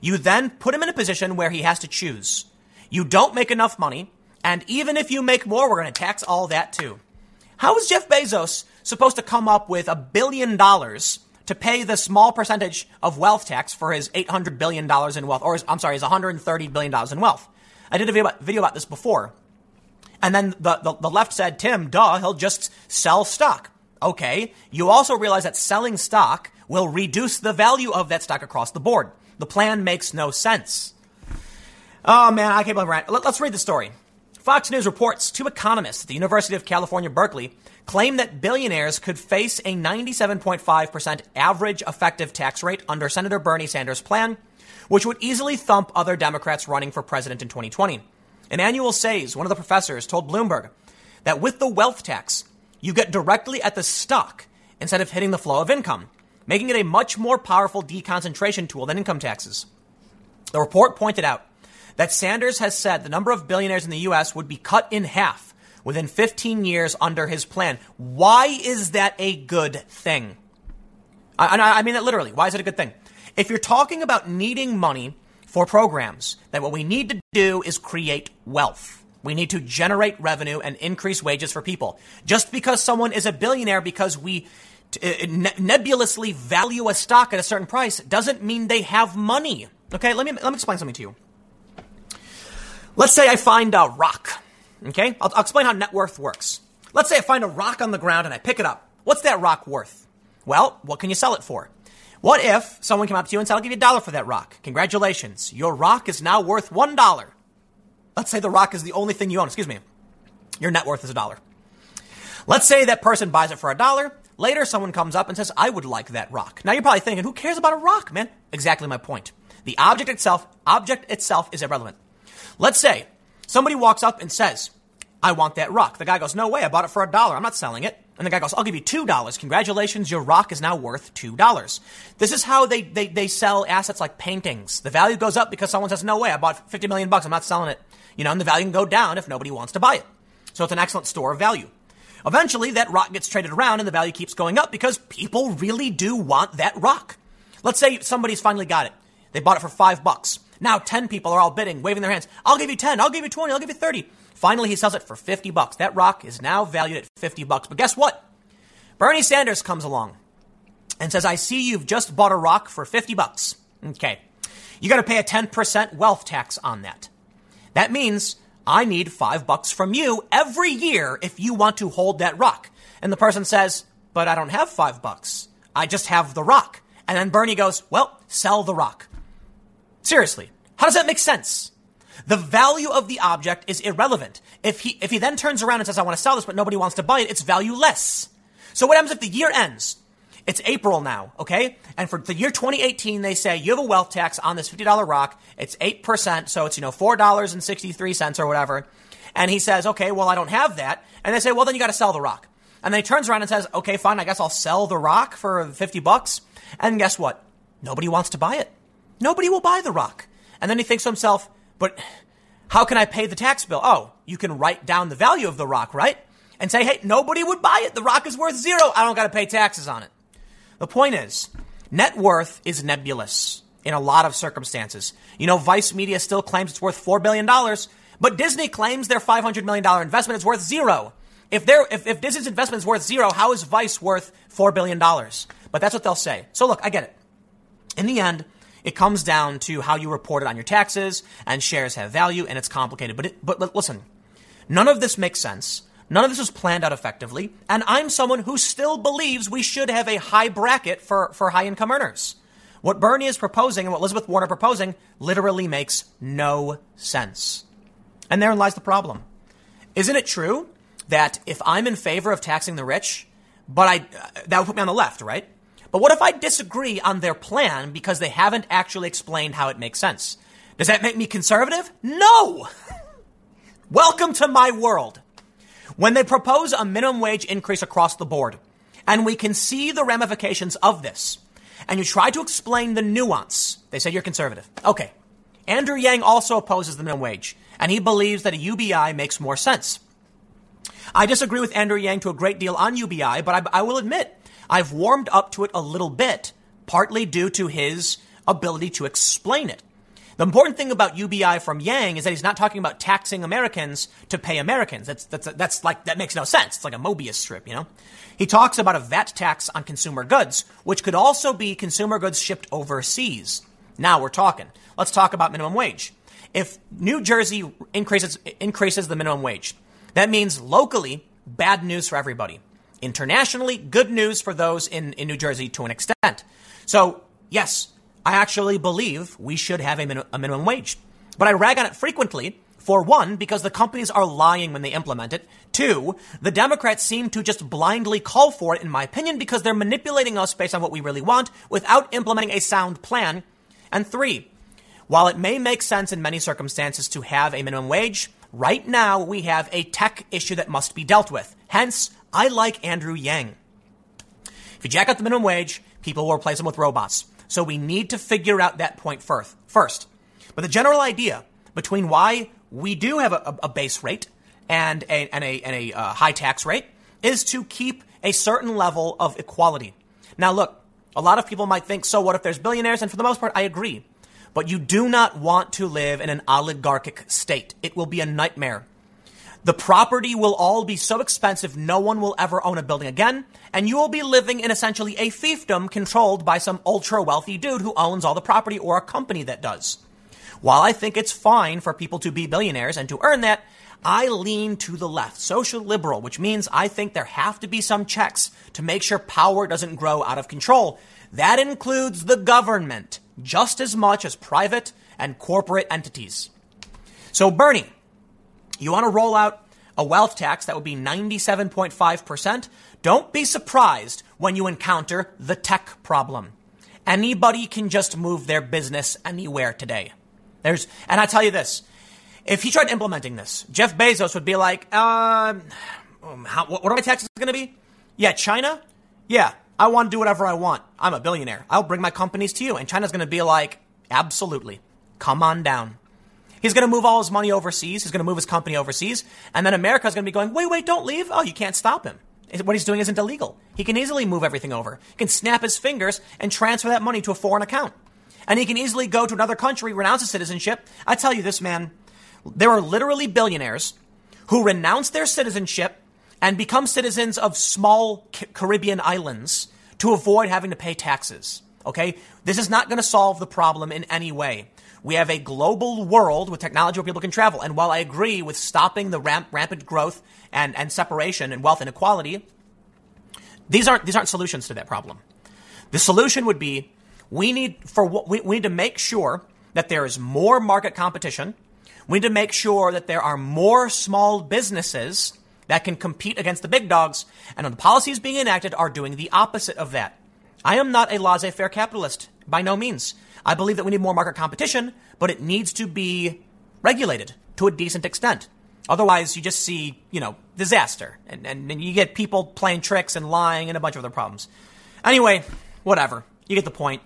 You then put him in a position where he has to choose. You don't make enough money, and even if you make more, we're going to tax all that too. How is Jeff Bezos supposed to come up with a billion dollars to pay the small percentage of wealth tax for his $800 billion in wealth, or his, I'm sorry, his $130 billion in wealth. I did a video about, video about this before. And then the, the, the left said, Tim, duh, he'll just sell stock. Okay. You also realize that selling stock will reduce the value of that stock across the board. The plan makes no sense. Oh man, I can't believe it. Let, let's read the story. Fox News reports two economists at the University of California, Berkeley claim that billionaires could face a 97.5% average effective tax rate under Senator Bernie Sanders' plan, which would easily thump other Democrats running for president in 2020. Emmanuel Saez, one of the professors, told Bloomberg that with the wealth tax, you get directly at the stock instead of hitting the flow of income, making it a much more powerful deconcentration tool than income taxes. The report pointed out that Sanders has said the number of billionaires in the U.S. would be cut in half within 15 years under his plan. Why is that a good thing? I, I mean that literally. Why is it a good thing? If you're talking about needing money for programs, then what we need to do is create wealth. We need to generate revenue and increase wages for people. Just because someone is a billionaire because we uh, nebulously value a stock at a certain price doesn't mean they have money. Okay, let me let me explain something to you. Let's say I find a rock Okay? I'll, I'll explain how net worth works. Let's say I find a rock on the ground and I pick it up. What's that rock worth? Well, what can you sell it for? What if someone came up to you and said, I'll give you a dollar for that rock? Congratulations. Your rock is now worth one dollar. Let's say the rock is the only thing you own. Excuse me. Your net worth is a dollar. Let's say that person buys it for a dollar. Later, someone comes up and says, I would like that rock. Now you're probably thinking, who cares about a rock, man? Exactly my point. The object itself, object itself is irrelevant. Let's say Somebody walks up and says, I want that rock. The guy goes, No way, I bought it for a dollar. I'm not selling it. And the guy goes, I'll give you $2. Congratulations, your rock is now worth $2. This is how they, they, they sell assets like paintings. The value goes up because someone says, No way, I bought 50 million bucks, I'm not selling it. You know, and the value can go down if nobody wants to buy it. So it's an excellent store of value. Eventually, that rock gets traded around and the value keeps going up because people really do want that rock. Let's say somebody's finally got it. They bought it for five bucks. Now 10 people are all bidding, waving their hands. I'll give you 10. I'll give you 20. I'll give you 30. Finally, he sells it for 50 bucks. That rock is now valued at 50 bucks. But guess what? Bernie Sanders comes along and says, I see you've just bought a rock for 50 bucks. Okay. You got to pay a 10% wealth tax on that. That means I need five bucks from you every year if you want to hold that rock. And the person says, but I don't have five bucks. I just have the rock. And then Bernie goes, well, sell the rock. Seriously, how does that make sense? The value of the object is irrelevant. If he, if he then turns around and says, I want to sell this, but nobody wants to buy it, it's valueless. So what happens if the year ends? It's April now, okay? And for the year 2018, they say you have a wealth tax on this $50 rock. It's 8%, so it's, you know, $4.63 or whatever. And he says, okay, well, I don't have that. And they say, well, then you got to sell the rock. And then he turns around and says, okay, fine, I guess I'll sell the rock for 50 bucks. And guess what? Nobody wants to buy it. Nobody will buy the rock. And then he thinks to himself, but how can I pay the tax bill? Oh, you can write down the value of the rock, right? And say, hey, nobody would buy it. The rock is worth zero. I don't got to pay taxes on it. The point is, net worth is nebulous in a lot of circumstances. You know, Vice Media still claims it's worth $4 billion, but Disney claims their $500 million investment is worth zero. If, if, if Disney's investment is worth zero, how is Vice worth $4 billion? But that's what they'll say. So look, I get it. In the end, it comes down to how you report it on your taxes, and shares have value, and it's complicated. But, it, but listen, none of this makes sense. None of this was planned out effectively, and I'm someone who still believes we should have a high bracket for, for high income earners. What Bernie is proposing and what Elizabeth Warren are proposing literally makes no sense. And therein lies the problem. Isn't it true that if I'm in favor of taxing the rich, but I, that would put me on the left, right? But what if I disagree on their plan because they haven't actually explained how it makes sense? Does that make me conservative? No! Welcome to my world. When they propose a minimum wage increase across the board, and we can see the ramifications of this, and you try to explain the nuance, they say you're conservative. Okay. Andrew Yang also opposes the minimum wage, and he believes that a UBI makes more sense. I disagree with Andrew Yang to a great deal on UBI, but I, I will admit I've warmed up to it a little bit, partly due to his ability to explain it. The important thing about UBI from Yang is that he's not talking about taxing Americans to pay Americans. That's, that's, that's like, that makes no sense. It's like a Mobius strip, you know? He talks about a VAT tax on consumer goods, which could also be consumer goods shipped overseas. Now we're talking. Let's talk about minimum wage. If New Jersey increases, increases the minimum wage, that means locally, bad news for everybody. Internationally, good news for those in, in New Jersey to an extent. So, yes, I actually believe we should have a, min- a minimum wage. But I rag on it frequently for one, because the companies are lying when they implement it. Two, the Democrats seem to just blindly call for it, in my opinion, because they're manipulating us based on what we really want without implementing a sound plan. And three, while it may make sense in many circumstances to have a minimum wage, right now we have a tech issue that must be dealt with. Hence, I like Andrew Yang. If you jack up the minimum wage, people will replace them with robots. So we need to figure out that point first. First, but the general idea between why we do have a, a base rate and a, and a, and a uh, high tax rate is to keep a certain level of equality. Now, look, a lot of people might think, so what if there's billionaires? And for the most part, I agree. But you do not want to live in an oligarchic state. It will be a nightmare. The property will all be so expensive, no one will ever own a building again, and you will be living in essentially a fiefdom controlled by some ultra wealthy dude who owns all the property or a company that does. While I think it's fine for people to be billionaires and to earn that, I lean to the left, social liberal, which means I think there have to be some checks to make sure power doesn't grow out of control. That includes the government just as much as private and corporate entities. So, Bernie, you want to roll out a wealth tax that would be 97.5%? Don't be surprised when you encounter the tech problem. Anybody can just move their business anywhere today. There's, and I tell you this, if he tried implementing this, Jeff Bezos would be like, um, how, what are my taxes going to be? Yeah, China? Yeah, I want to do whatever I want. I'm a billionaire. I'll bring my companies to you. And China's going to be like, absolutely. Come on down. He's going to move all his money overseas. He's going to move his company overseas. And then America's going to be going, wait, wait, don't leave. Oh, you can't stop him. What he's doing isn't illegal. He can easily move everything over. He can snap his fingers and transfer that money to a foreign account. And he can easily go to another country, renounce his citizenship. I tell you this, man, there are literally billionaires who renounce their citizenship and become citizens of small Caribbean islands to avoid having to pay taxes. Okay? This is not going to solve the problem in any way. We have a global world with technology where people can travel. And while I agree with stopping the ramp, rampant growth and, and separation and wealth inequality, these aren't, these aren't solutions to that problem. The solution would be we need, for, we, we need to make sure that there is more market competition. We need to make sure that there are more small businesses that can compete against the big dogs. And the policies being enacted are doing the opposite of that. I am not a laissez faire capitalist, by no means. I believe that we need more market competition, but it needs to be regulated to a decent extent. Otherwise, you just see, you know, disaster. And, and, and, you get people playing tricks and lying and a bunch of other problems. Anyway, whatever. You get the point.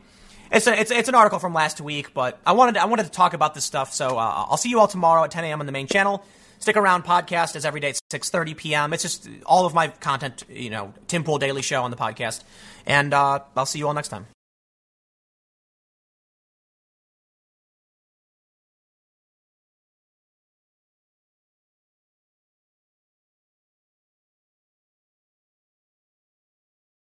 It's, a, it's, it's an article from last week, but I wanted, to, I wanted to talk about this stuff. So uh, I'll see you all tomorrow at 10 a.m. on the main channel. Stick around. Podcast is every day at 6.30 p.m. It's just all of my content, you know, Tim Pool Daily Show on the podcast. And uh, I'll see you all next time.